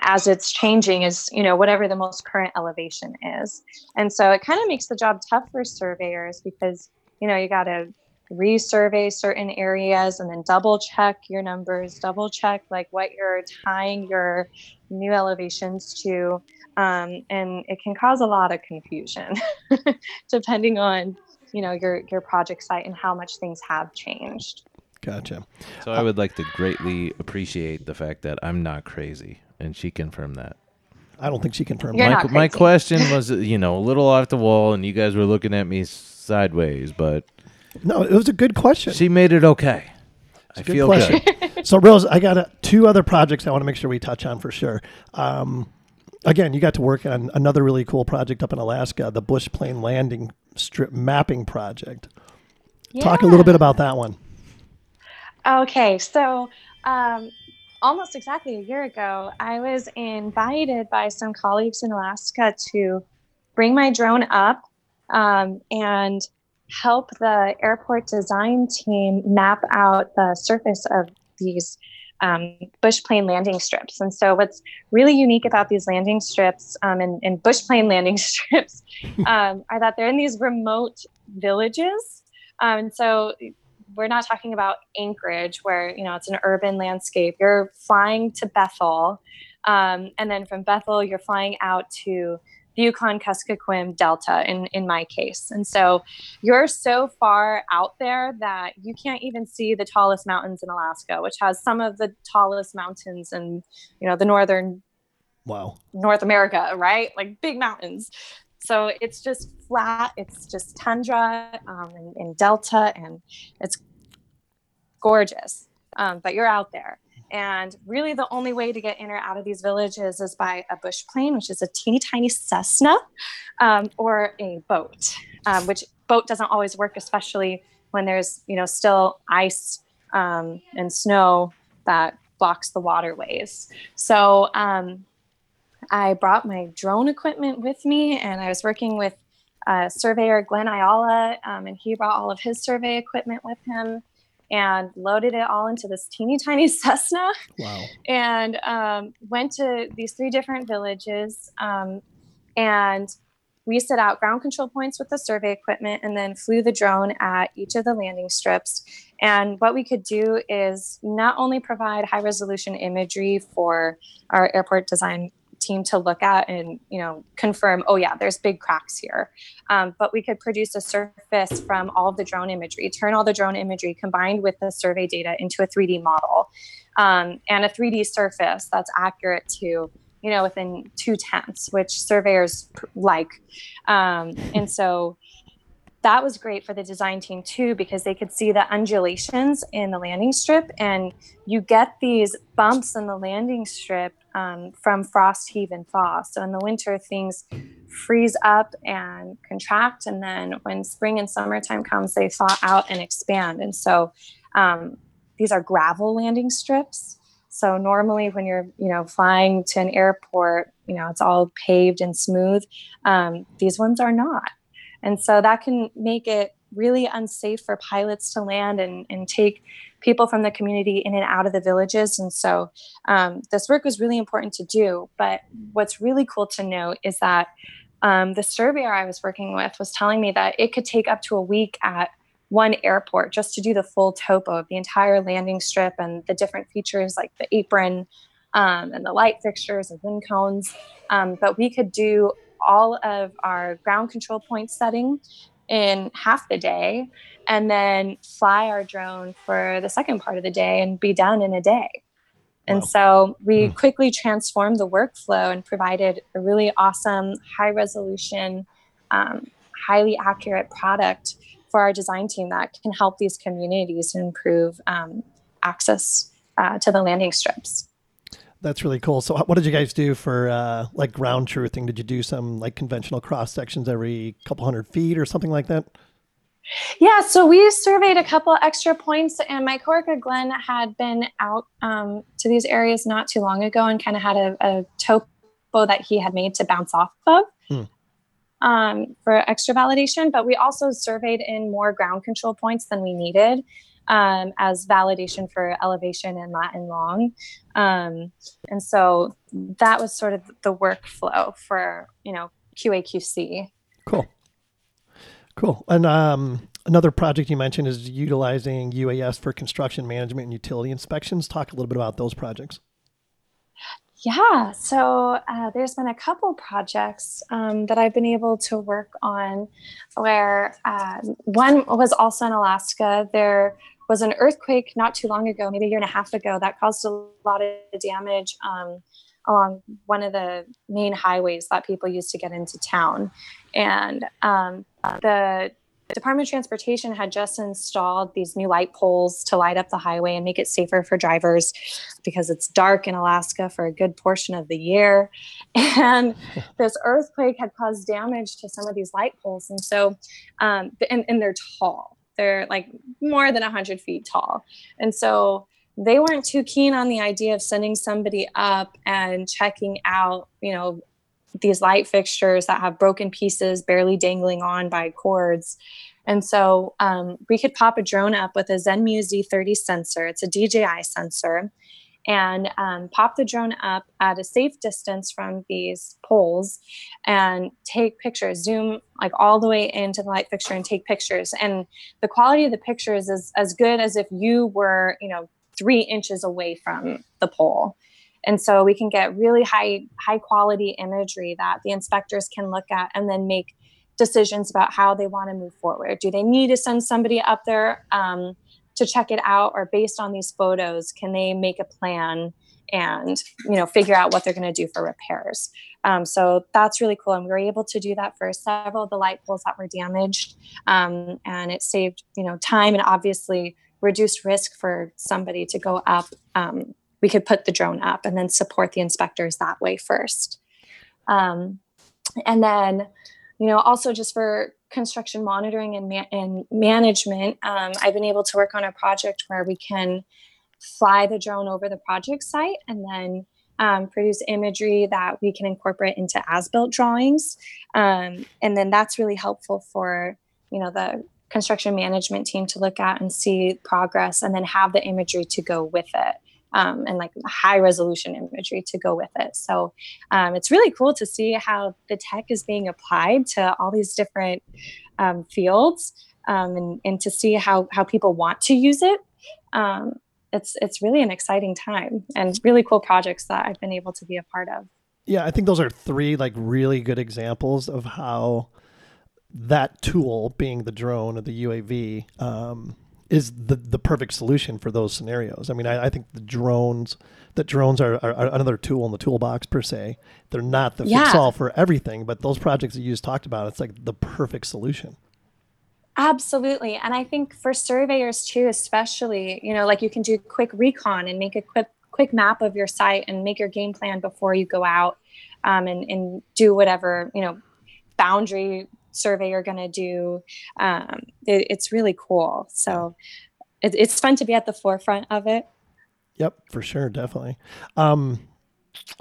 as it's changing is you know whatever the most current elevation is and so it kind of makes the job tough for surveyors because you know you got to resurvey certain areas and then double check your numbers double check like what you're tying your new elevations to um, and it can cause a lot of confusion depending on you know your your project site and how much things have changed Gotcha. So I would like to greatly appreciate the fact that I'm not crazy, and she confirmed that. I don't think she confirmed. You're my, not my question was, you know, a little off the wall, and you guys were looking at me sideways, but No, it was a good question. she made it okay. I Good feel question. good. so Rose, I got uh, two other projects I want to make sure we touch on for sure. Um, again, you got to work on another really cool project up in Alaska, the Bush Plane Landing Strip Mapping Project. Talk a little bit about that one. Okay, so um, almost exactly a year ago, I was invited by some colleagues in Alaska to bring my drone up um, and help the airport design team map out the surface of these um, bush plane landing strips. And so, what's really unique about these landing strips um, and, and bush plane landing strips um, are that they're in these remote villages Um, and so we're not talking about Anchorage, where you know it's an urban landscape. You're flying to Bethel, um, and then from Bethel, you're flying out to the Yukon Kuskokwim Delta in, in my case. And so you're so far out there that you can't even see the tallest mountains in Alaska, which has some of the tallest mountains in, you know, the northern Wow. North America, right? Like big mountains. So it's just flat, it's just tundra um, and, and delta, and it's gorgeous. Um, but you're out there. And really, the only way to get in or out of these villages is by a bush plane, which is a teeny tiny Cessna, um, or a boat, um, which boat doesn't always work, especially when there's you know still ice um, and snow that blocks the waterways. So um, I brought my drone equipment with me, and I was working with uh, surveyor Glenn Ayala, um, and he brought all of his survey equipment with him and loaded it all into this teeny tiny Cessna Wow. and um, went to these three different villages. Um, and we set out ground control points with the survey equipment and then flew the drone at each of the landing strips. And what we could do is not only provide high resolution imagery for our airport design team to look at and you know confirm oh yeah there's big cracks here. Um, but we could produce a surface from all of the drone imagery turn all the drone imagery combined with the survey data into a 3d model. Um, and a 3d surface that's accurate to you know within two tenths which surveyors like. Um, and so that was great for the design team too because they could see the undulations in the landing strip and you get these bumps in the landing strip um, from frost heave and thaw. So in the winter things freeze up and contract and then when spring and summertime comes they thaw out and expand. And so um, these are gravel landing strips. So normally when you're you know flying to an airport you know it's all paved and smooth. Um, these ones are not and so that can make it really unsafe for pilots to land and, and take people from the community in and out of the villages. And so um, this work was really important to do. But what's really cool to note is that um, the surveyor I was working with was telling me that it could take up to a week at one airport just to do the full topo of the entire landing strip and the different features like the apron um, and the light fixtures and wind cones. Um, but we could do all of our ground control point setting in half the day and then fly our drone for the second part of the day and be done in a day. And Wow. so we Hmm. quickly transformed the workflow and provided a really awesome, high resolution, um, highly accurate product for our design team that can help these communities improve um, access uh, to the landing strips. That's really cool. So, what did you guys do for uh, like ground truthing? Did you do some like conventional cross sections every couple hundred feet or something like that? Yeah, so we surveyed a couple extra points, and my coworker Glenn had been out um, to these areas not too long ago and kind of had a, a topo that he had made to bounce off of Hmm. um, for extra validation. But we also surveyed in more ground control points than we needed um, as validation for elevation and Latin long. Um, and so that was sort of the workflow for, you know, QAQC. Cool. Cool. And um, another project you mentioned is utilizing UAS for construction management and utility inspections. Talk a little bit about those projects. Yeah, so uh, there's been a couple projects um, that I've been able to work on where uh, one was also in Alaska. There was an earthquake not too long ago, maybe a year and a half ago, that caused a lot of damage um, along one of the main highways that people use to get into town. And um, the Department of Transportation had just installed these new light poles to light up the highway and make it safer for drivers because it's dark in Alaska for a good portion of the year. And this earthquake had caused damage to some of these light poles. And so, um, and, and they're tall, they're like more than 100 feet tall. And so, they weren't too keen on the idea of sending somebody up and checking out, you know, these light fixtures that have broken pieces barely dangling on by cords. And so um, we could pop a drone up with a Zenmuse Z30 sensor. It's a DJI sensor. And um, pop the drone up at a safe distance from these poles and take pictures zoom like all the way into the light fixture and take pictures. And the quality of the pictures is as good as if you were you know three inches away from the pole. And so we can get really high high quality imagery that the inspectors can look at and then make decisions about how they want to move forward. Do they need to send somebody up there? Um, to check it out or based on these photos can they make a plan and you know figure out what they're going to do for repairs? Um, so that's really cool. And we were able to do that for several of the light poles that were damaged. Um, and it saved you know time and obviously reduced risk for somebody to go up. Um, we could put the drone up and then support the inspectors that way first. Um, and then you know also just for construction monitoring and, ma- and management um, i've been able to work on a project where we can fly the drone over the project site and then um, produce imagery that we can incorporate into as-built drawings. Um, and then that's really helpful for you know the construction management team to look at and see progress and then have the imagery to go with it um, and like high resolution imagery to go with it. So um, it's really cool to see how the tech is being applied to all these different um, fields um, and, and to see how, how people want to use it. Um, it's, it's really an exciting time and really cool projects that I've been able to be a part of. Yeah, I think those are three like really good examples of how that tool, being the drone or the UAV, um, is the the perfect solution for those scenarios. I mean, I, I think the drones, that drones are, are, are another tool in the toolbox per se. They're not the Yeah. fix all for everything, but those projects that you just talked about, it's like the perfect solution. Absolutely. And I think for surveyors too, especially, you know, like you can do quick recon and make a quick quick map of your site and make your game plan before you go out um, and, and do whatever, you know, boundary survey you're going to do. Um, it, it's really cool. So it, it's fun to be at the forefront of it. Yep, for sure, definitely. Um,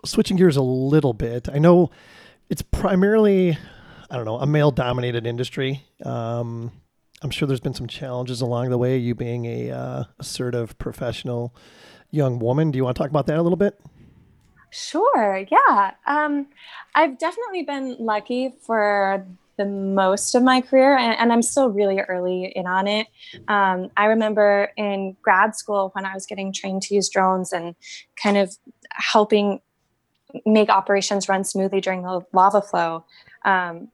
switching gears a little bit, I know it's primarily, I don't know, a male dominated industry. Um, I'm sure there's been some challenges along the way, you being a uh, assertive professional young woman. Do you want to talk about that a little bit? Sure. Yeah. Um, I've definitely been lucky for the most of my career, and, and I'm still really early in on it. Um, I remember in grad school when I was getting trained to use drones and kind of helping make operations run smoothly during the lava flow. Um,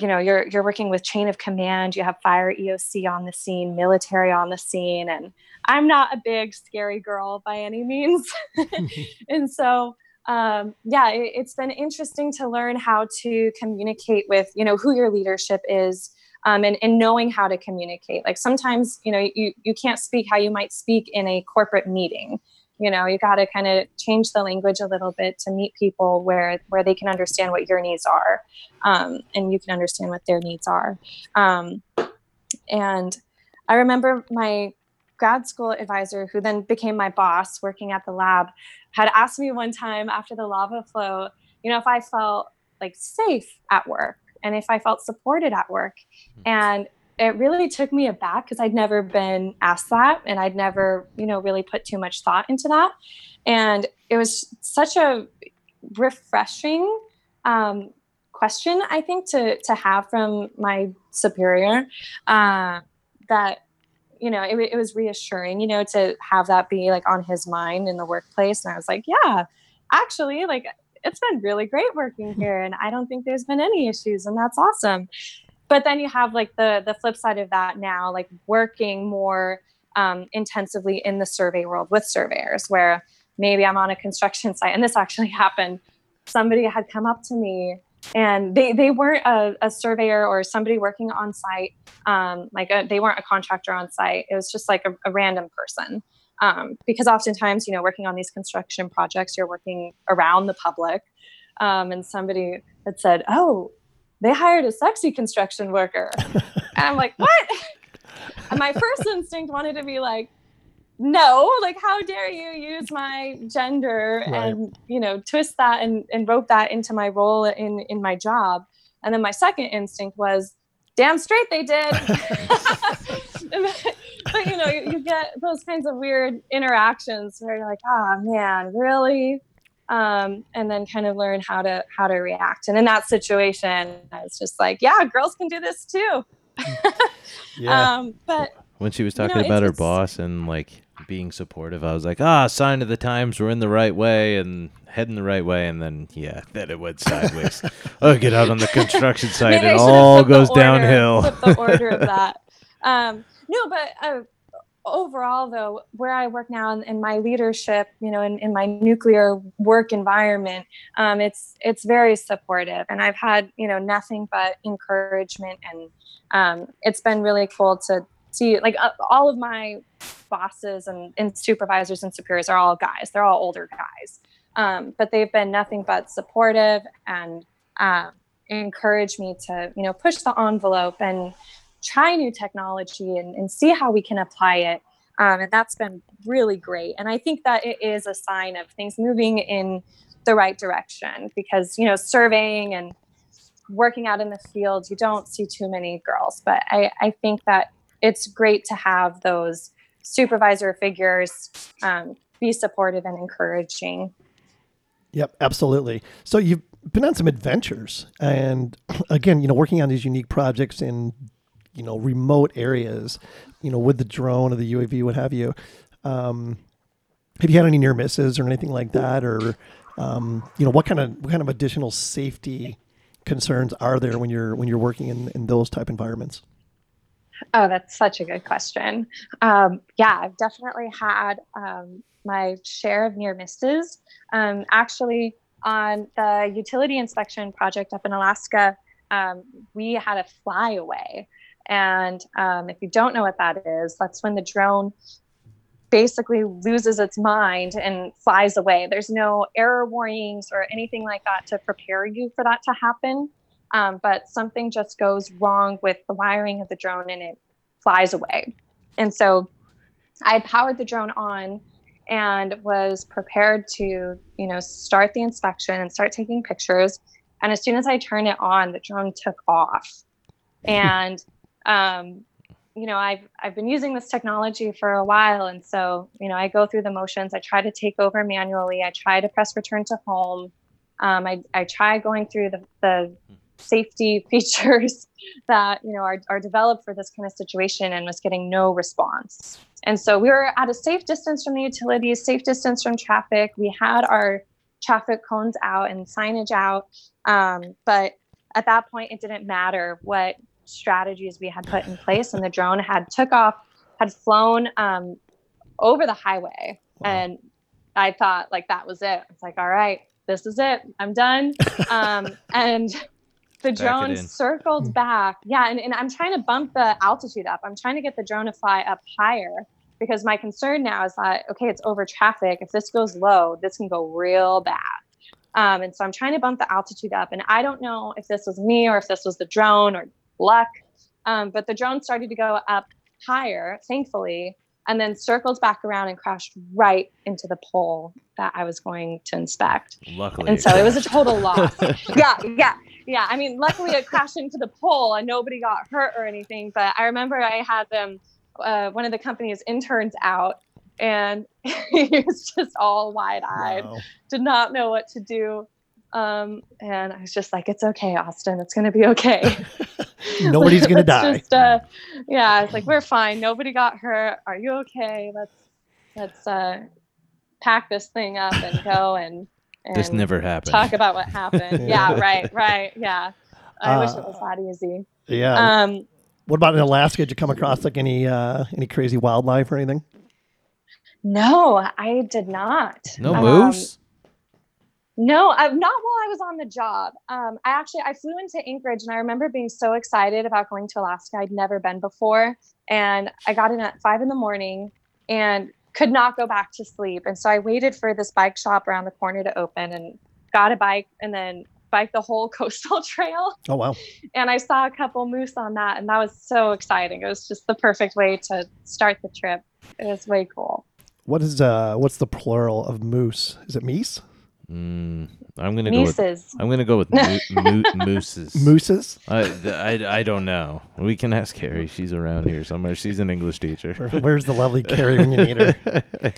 you know, you're you're working with chain of command. You have fire EOC on the scene, military on the scene, and I'm not a big scary girl by any means. and so um, yeah it, it's been interesting to learn how to communicate with you know who your leadership is um, and, and knowing how to communicate. Like sometimes you know you, you can't speak how you might speak in a corporate meeting. You know you got to kind of change the language a little bit to meet people where where they can understand what your needs are um, and you can understand what their needs are. Um, and i remember my grad school advisor who then became my boss working at the lab had asked me one time after the lava flow you know if i felt like safe at work and if i felt supported at work. And it really took me aback because i'd never been asked that and i'd never you know really put too much thought into that. And it was such a refreshing um, question i think to to have from my superior uh, that you know it, it was reassuring you know to have that be like on his mind in the workplace. And i was like yeah actually like it's been really great working here and i don't think there's been any issues and that's awesome. But then you have like the the flip side of that now like working more um, intensively in the survey world with surveyors where maybe i'm on a construction site and this actually happened. Somebody had come up to me and they, they weren't a, a surveyor or somebody working on site um, like a, they weren't a contractor on site. It was just like a, a random person. Um, because oftentimes you know working on these construction projects you're working around the public. Um, and somebody had said oh they hired a sexy construction worker. And i'm like what? And my first instinct wanted to be like no like how dare you use my gender Right. and you know twist that and, and rope that into my role in in my job and then my second instinct was damn straight they did but you know, you, you get those kinds of weird interactions where you're like, oh man, really? Um, and then kind of learn how to how to react. And in that situation, I was just like, yeah, girls can do this too. Yeah. Um, but When she was You know, talking about her boss and like being supportive, I was like, ah, sign of the times we're in the right way and heading the right way. And then, yeah, then it went sideways. oh, get out on the construction site. It all goes order- downhill. the order of that. Um, no, but uh, overall, though, where I work now in, in my leadership, you know, in, in my nuclear work environment, um, it's it's very supportive, and I've had you know nothing but encouragement, and um, it's been really cool to see like uh, all of my bosses and, and supervisors and superiors are all guys. They're all older guys, um, but they've been nothing but supportive and. Um, encourage me to you know push the envelope and try new technology and, and see how we can apply it um, and that's been really great and i think that it is a sign of things moving in the right direction because you know surveying and working out in the field you don't see too many girls but i, I think that it's great to have those supervisor figures um, be supportive and encouraging Yep, absolutely. So you've been on some adventures, and again, you know, working on these unique projects in, you know, remote areas, you know, with the drone or the UAV, what have you. Um, have you had any near misses or anything like that, or, um, you know, what kind of what kind of additional safety concerns are there when you're when you're working in in those type environments? Oh, that's such a good question. Um, yeah, I've definitely had um, my share of near misses. Um, actually, on the utility inspection project up in Alaska, um, we had a flyaway. And um, if you don't know what that is, that's when the drone basically loses its mind and flies away. There's no error warnings or anything like that to prepare you for that to happen. Um, but something just goes wrong with the wiring of the drone and it flies away. And so I powered the drone on and was prepared to, you know, start the inspection and start taking pictures. And as soon as I turned it on, the drone took off. And um, you know, I've I've been using this technology for a while, and so you know, I go through the motions. I try to take over manually. I try to press return to home. Um, I I try going through the the safety features that you know are, are developed for this kind of situation and was getting no response. And so we were at a safe distance from the utilities safe distance from traffic. We had our traffic cones out and signage out. Um, but at that point it didn't matter what strategies we had put in place and the drone had took off had flown um, over the highway. Wow. and i thought like that was it. It's like all right this is it. I'm done. Um, and the drone circled back. Yeah and, and i'm trying to bump the altitude up. I'm trying to get the drone to fly up higher because my concern now is that okay it's over traffic. If this goes low this can go real bad. Um, and so i'm trying to bump the altitude up and i don't know if this was me or if this was the drone or luck um, but the drone started to go up higher thankfully and then circled back around and crashed right into the pole that i was going to inspect. Luckily. and so it was a total loss. yeah, yeah, yeah. I mean, luckily it crashed into the pole and nobody got hurt or anything. But I remember I had them, uh, one of the company's interns out, and he was just all wide-eyed, Wow. did not know what to do. Um, and I was just like, "It's okay, Austin. It's gonna be okay. Nobody's gonna die. Just, uh, yeah, it's like we're fine. Nobody got hurt. Are you okay? Let's let's uh, pack this thing up and go and." And this never happened. talk about what happened. yeah, right, right. Yeah. I wish it was Uh, that easy. Yeah. Um, what about in Alaska? Did you come across like any uh, any crazy wildlife or anything? no, I did not. no Um, moose? No, I, not while I was on the job. Um, I actually I flew into Anchorage and I remember being so excited about going to Alaska. I'd never been before, and I got in at five in the morning and could not go back to sleep. And so I waited for this bike shop around the corner to open and got a bike and then biked the whole coastal trail. Oh wow. and I saw a couple moose on that, and that was so exciting. It was just the perfect way to start the trip. It was way cool. What is uh what's the plural of moose? Is it meese? Mm, I'm gonna go with. Nieces. I'm gonna go with mo- mo- mooses. Mooses. I, I, I don't know. We can ask Kerrie. She's around here somewhere. She's an English teacher. Where's the lovely Kerrie when you need her?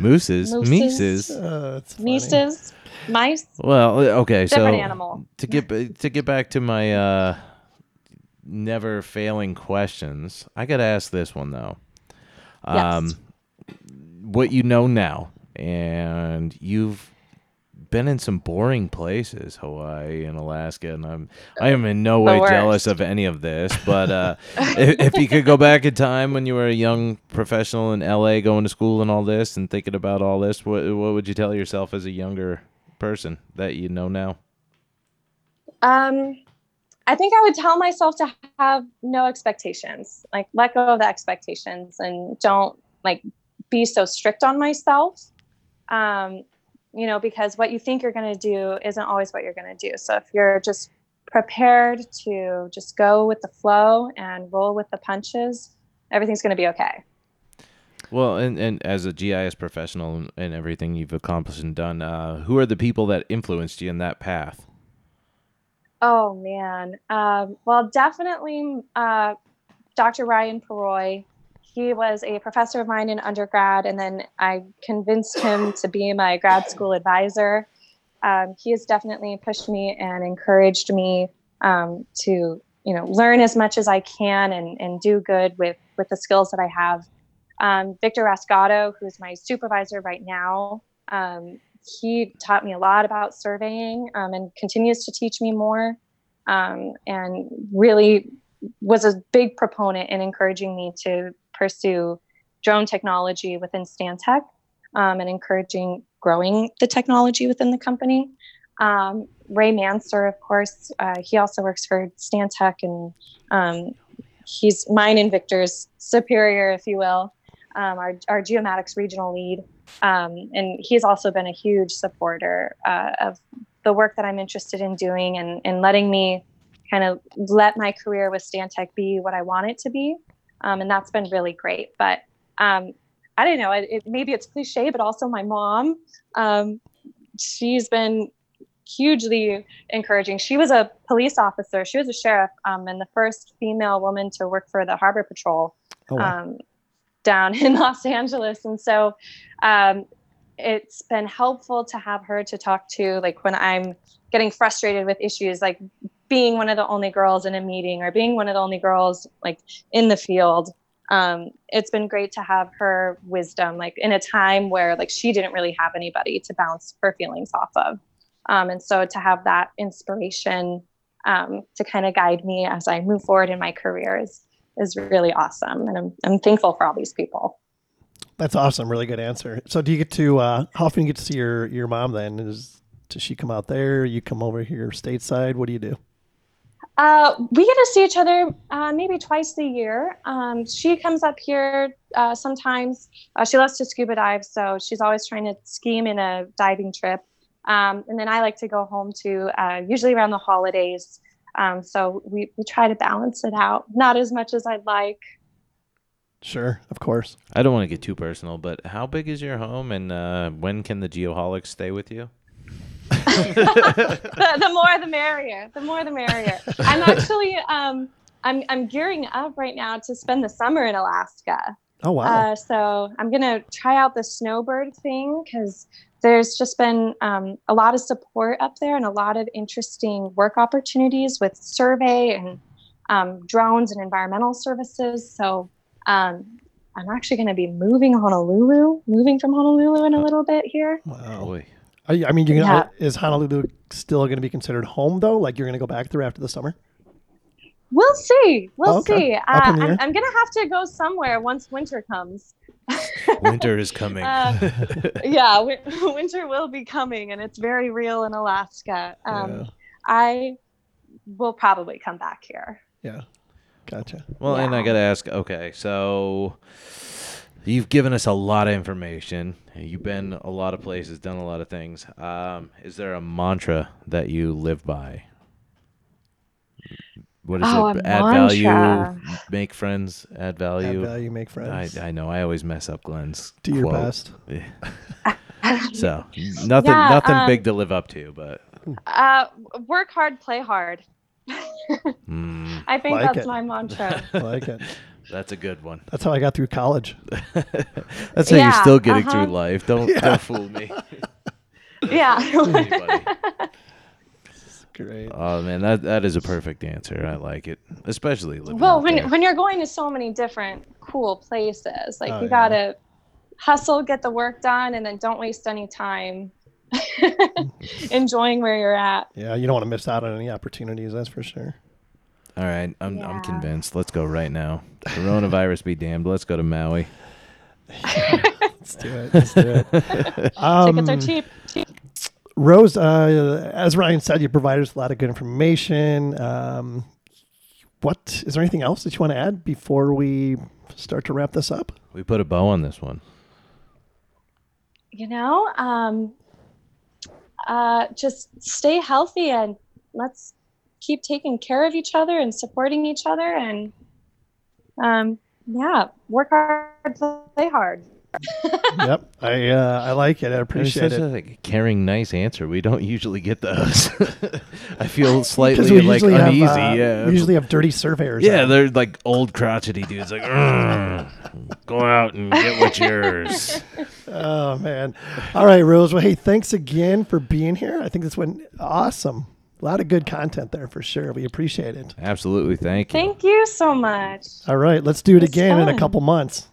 Mooses, Mooses. Mises. Uh, it's Mice. Well, uh, okay, so animal. to get to get back to my uh, never failing questions, I got to ask this one though. Um, Yes. what you know now, and you've been in some boring places, Hawaii and Alaska, and I'm I am in no way jealous of any of this. But uh, if, if you could go back in time when you were a young professional in LA, going to school and all this, and thinking about all this, what what would you tell yourself as a younger person that you know now? Um, I think I would tell myself to have no expectations, like let go of the expectations and don't like be so strict on myself. Um, you know, because what you think you're going to do isn't always what you're going to do. So if you're just prepared to just go with the flow and roll with the punches, everything's going to be okay. Well, and, and as a GIS professional and- everything you've accomplished and done, uh, who are the people that influenced you in that path? Oh man. Um, well, definitely uh, Dr. Ryan Perroy. He was a professor of mine in undergrad, and then I convinced him to be my grad school advisor. Um, he has definitely pushed me and encouraged me um, to, you know, learn as much as I can and, and do good with with the skills that I have. Um, Victor Rascato, who's my supervisor right now, um, he taught me a lot about surveying um, and continues to teach me more um, and really was a big proponent in encouraging me to pursue drone technology within Stantec um, and encouraging growing the technology within the company. Um, Ray Manser, of course, uh, he also works for Stantec and um, he's mine and Victor's superior, if you will, um, our, our geomatics regional lead. Um, and he's also been a huge supporter uh, of the work that I'm interested in doing and, and letting me kind of let my career with Stantec be what I want it to be. Um, and that's been really great. But um, I don't know, it, it, maybe it's cliche, but also my mom, um, she's been hugely encouraging. She was a police officer, she was a sheriff, um, and the first female woman to work for the Harbor Patrol Oh, wow. um, down in Los Angeles. And so um, it's been helpful to have her to talk to, like when I'm getting frustrated with issues, like being one of the only girls in a meeting or being one of the only girls like in the field. Um, it's been great to have her wisdom, like in a time where like she didn't really have anybody to bounce her feelings off of. Um, and so to have that inspiration um, to kind of guide me as I move forward in my career is is really awesome, and I'm I'm thankful for all these people. That's awesome. Really good answer. So, do you get to uh, how often you get to see your your mom? Then is does she come out there? You come over here stateside? What do you do? Uh, we get to see each other uh, maybe twice a year. Um, she comes up here uh, sometimes. Uh, she loves to scuba dive, so she's always trying to scheme in a diving trip. Um, and then I like to go home to uh, usually around the holidays. Um, so we, we try to balance it out, not as much as I'd like. Sure, of course. I don't want to get too personal, but how big is your home, and uh, when can the geoholics stay with you? The, the more the merrier. The more the merrier. I'm actually um, I'm I'm gearing up right now to spend the summer in Alaska. Oh wow. Uh, so I'm gonna try out the snowbird thing because there's just been um, a lot of support up there and a lot of interesting work opportunities with survey and um, drones and environmental services. So um, I'm actually going to be moving Honolulu, moving from Honolulu in a little bit here. wow. Boy, Are you, I mean, you Yeah. is Honolulu still going to be considered home though? Like you're going to go back there after the summer? We'll see. We'll Okay. see. Uh, Up in the I'm. I'm going to have to go somewhere once winter comes. winter is coming. Uh, yeah, win- winter will be coming, and it's very real in Alaska. Um, yeah. I will probably come back here. Yeah. Gotcha. Well, and I got to ask, okay, so you've given us a lot of information. You've been a lot of places, done a lot of things. Um, is there a mantra that you live by? What is Oh, it? a Add value, make friends, add value. Add value. value, make friends. I, I know. I always mess up Glenn's Do your best. So nothing, Yeah, nothing um, big to live up to, but Uh, work hard, play hard. mm, I think Like that's it. my mantra. I like it. That's a good one. That's how I got through college. That's how you're still getting uh-huh. through life. Don't don't fool me. yeah. Great. Oh man, that that is a perfect answer. I like it, especially well, when there. when you're going to so many different cool places, like Oh, you yeah. gotta hustle, get the work done, and then don't waste any time enjoying where you're at. Yeah, you don't want to miss out on any opportunities. That's for sure. All right, I'm I'm convinced. Let's go right now. Coronavirus be damned. Let's go to Maui. Let's do it. Let's do it. Um, Tickets are cheap. cheap. Rose, uh, as Ryan said, you provided us a lot of good information. Um, what is there anything else that you want to add before we start to wrap this up? We put a bow on this one. You know, um, uh, just stay healthy and let's keep taking care of each other and supporting each other and um, yeah, work hard, play hard. yep, I uh, I like it. I appreciate such it. a like, caring, nice answer. We don't usually get those. I feel slightly like usually uneasy. have uh, yeah, we usually have dirty surveyors. yeah, on. they're like old crotchety dudes. Like, go out and get what's yours. Oh man. All right, Rose. Well, hey, thanks again for being here. I think this went awesome. A lot of good content there for sure. We appreciate it. Absolutely, thank you. Thank you so much. All right, let's do it It's again in a couple months.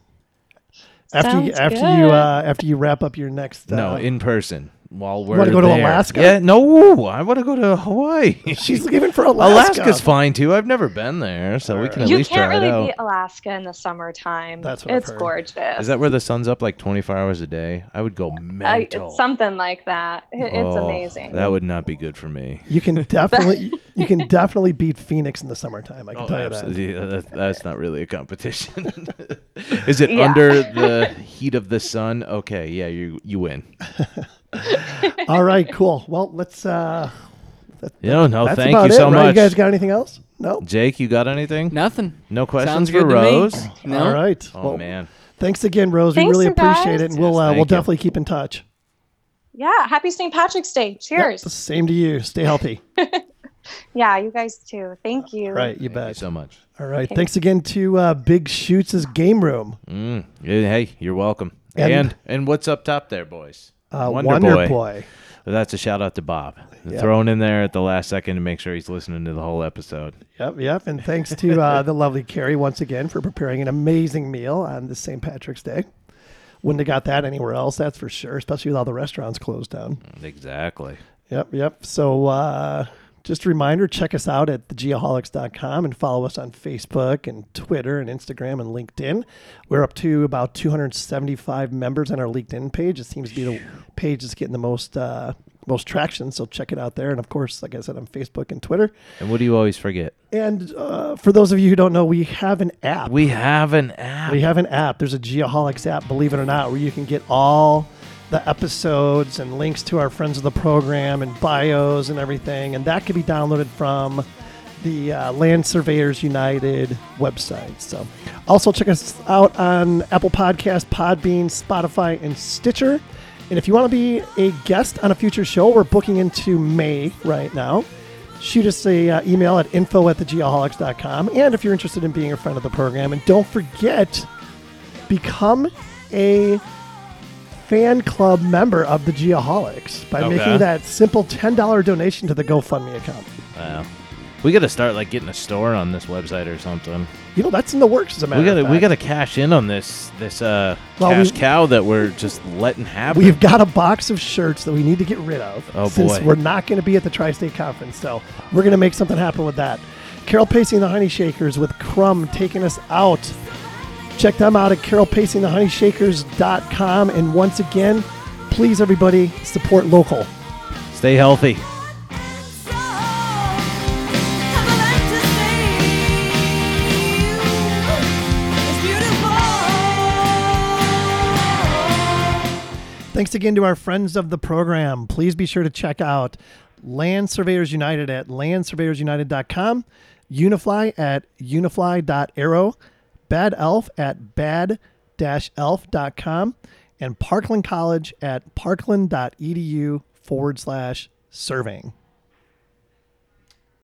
After you, Sounds after you uh, after you wrap up your next. no, uh, in person. While we're wanna go to. Alaska? Yeah, no, I want to go to Hawaii. she's leaving for Alaska. Alaska's fine too. I've never been there, so we can at You least can't try really it out. beat Alaska in the summertime. That's what I've it's heard. gorgeous. Is that where the sun's up like 24 hours a day? I would go I, mental. it's something like that. It- it's Oh, amazing. That would not be good for me. You can definitely you can definitely beat Phoenix in the summertime. I can Oh, tell you that. absolutely. Yeah, that- that's not really a competition. Is it Yeah. under the heat of the sun? Okay, yeah, you you win. All right, cool. Well, let's. uh No, no, That's thank about you it. so right? much. You guys got anything else? No. Jake, you got anything? Nothing. No questions Sounds for good to me. Rose? No. All right. Oh well, man. thanks again, Rose. Thanks, we really you appreciate guys. it, and we'll Yes, uh, thank we'll you. definitely keep in touch. yeah. Happy St. Patrick's Day. Yep, Cheers. same to you. Stay healthy. Yeah, you guys too. Thank you. right, you Thank bet. you so much. All right. Thanks again to uh, Big Shoots' game room. Mm. Yeah, Hey, you're welcome. And- And and, what's up top there, boys? Uh, Wonder, Boy. Boy. That's a shout out to Bob. Yep. Thrown in there at the last second to make sure he's listening to the whole episode. Yep, yep. And thanks to uh, the lovely Kerrie once again for preparing an amazing meal on this St. Patrick's Day. Wouldn't have got that anywhere else, that's for sure, especially with all the restaurants closed down. Exactly. Yep, yep. So uh, just a reminder check us out at thegeoholics.com and follow us on Facebook and Twitter and Instagram and LinkedIn. We're up to about 275 members on our LinkedIn page. It seems to be the page that's getting the most uh, most traction. So check it out there. And of course, like I said, on Facebook and Twitter. And what do you always forget? And uh, for those of you who don't know, we have an app. We have an app. We have an app. There's a Geoholics app, believe it or not, where you can get all the episodes and links to our friends of the program and bios and everything. And that can be downloaded from the uh, Land Surveyors United website. So also check us out on Apple Podcast, Podbean, Spotify, and Stitcher. And if you want to be a guest on a future show, we're booking into May right now shoot us a uh, email at info at thegeoholics.com and if you're interested in being a friend of the program and don't forget become a fan club member of the geoholics by Okay. making that simple $10 donation to the gofundme account Wow. We got to start like getting a store on this website or something. you know that's in the works as a matter We got to of we got to cash in on this this uh Well, cash we- cow that we're just letting happen. We've got a box of shirts that we need to get rid of. Oh, since boy. we're not going to be at the Tri-State Conference, so we're going to make something happen with that. Carol Pacey and the Honey Shakers with Crumb taking us out. Check them out at carolpaceyandthehoneyshakers.com. And once again, please everybody support local. Stay healthy. Thanks again to our friends of the program. Please be sure to check out Land Surveyors United at landsurveyorsunited.com, Unifly at unifly.aero, Bad Elf at bad-elf.com, and Parkland College at parkland.edu forward slash surveying.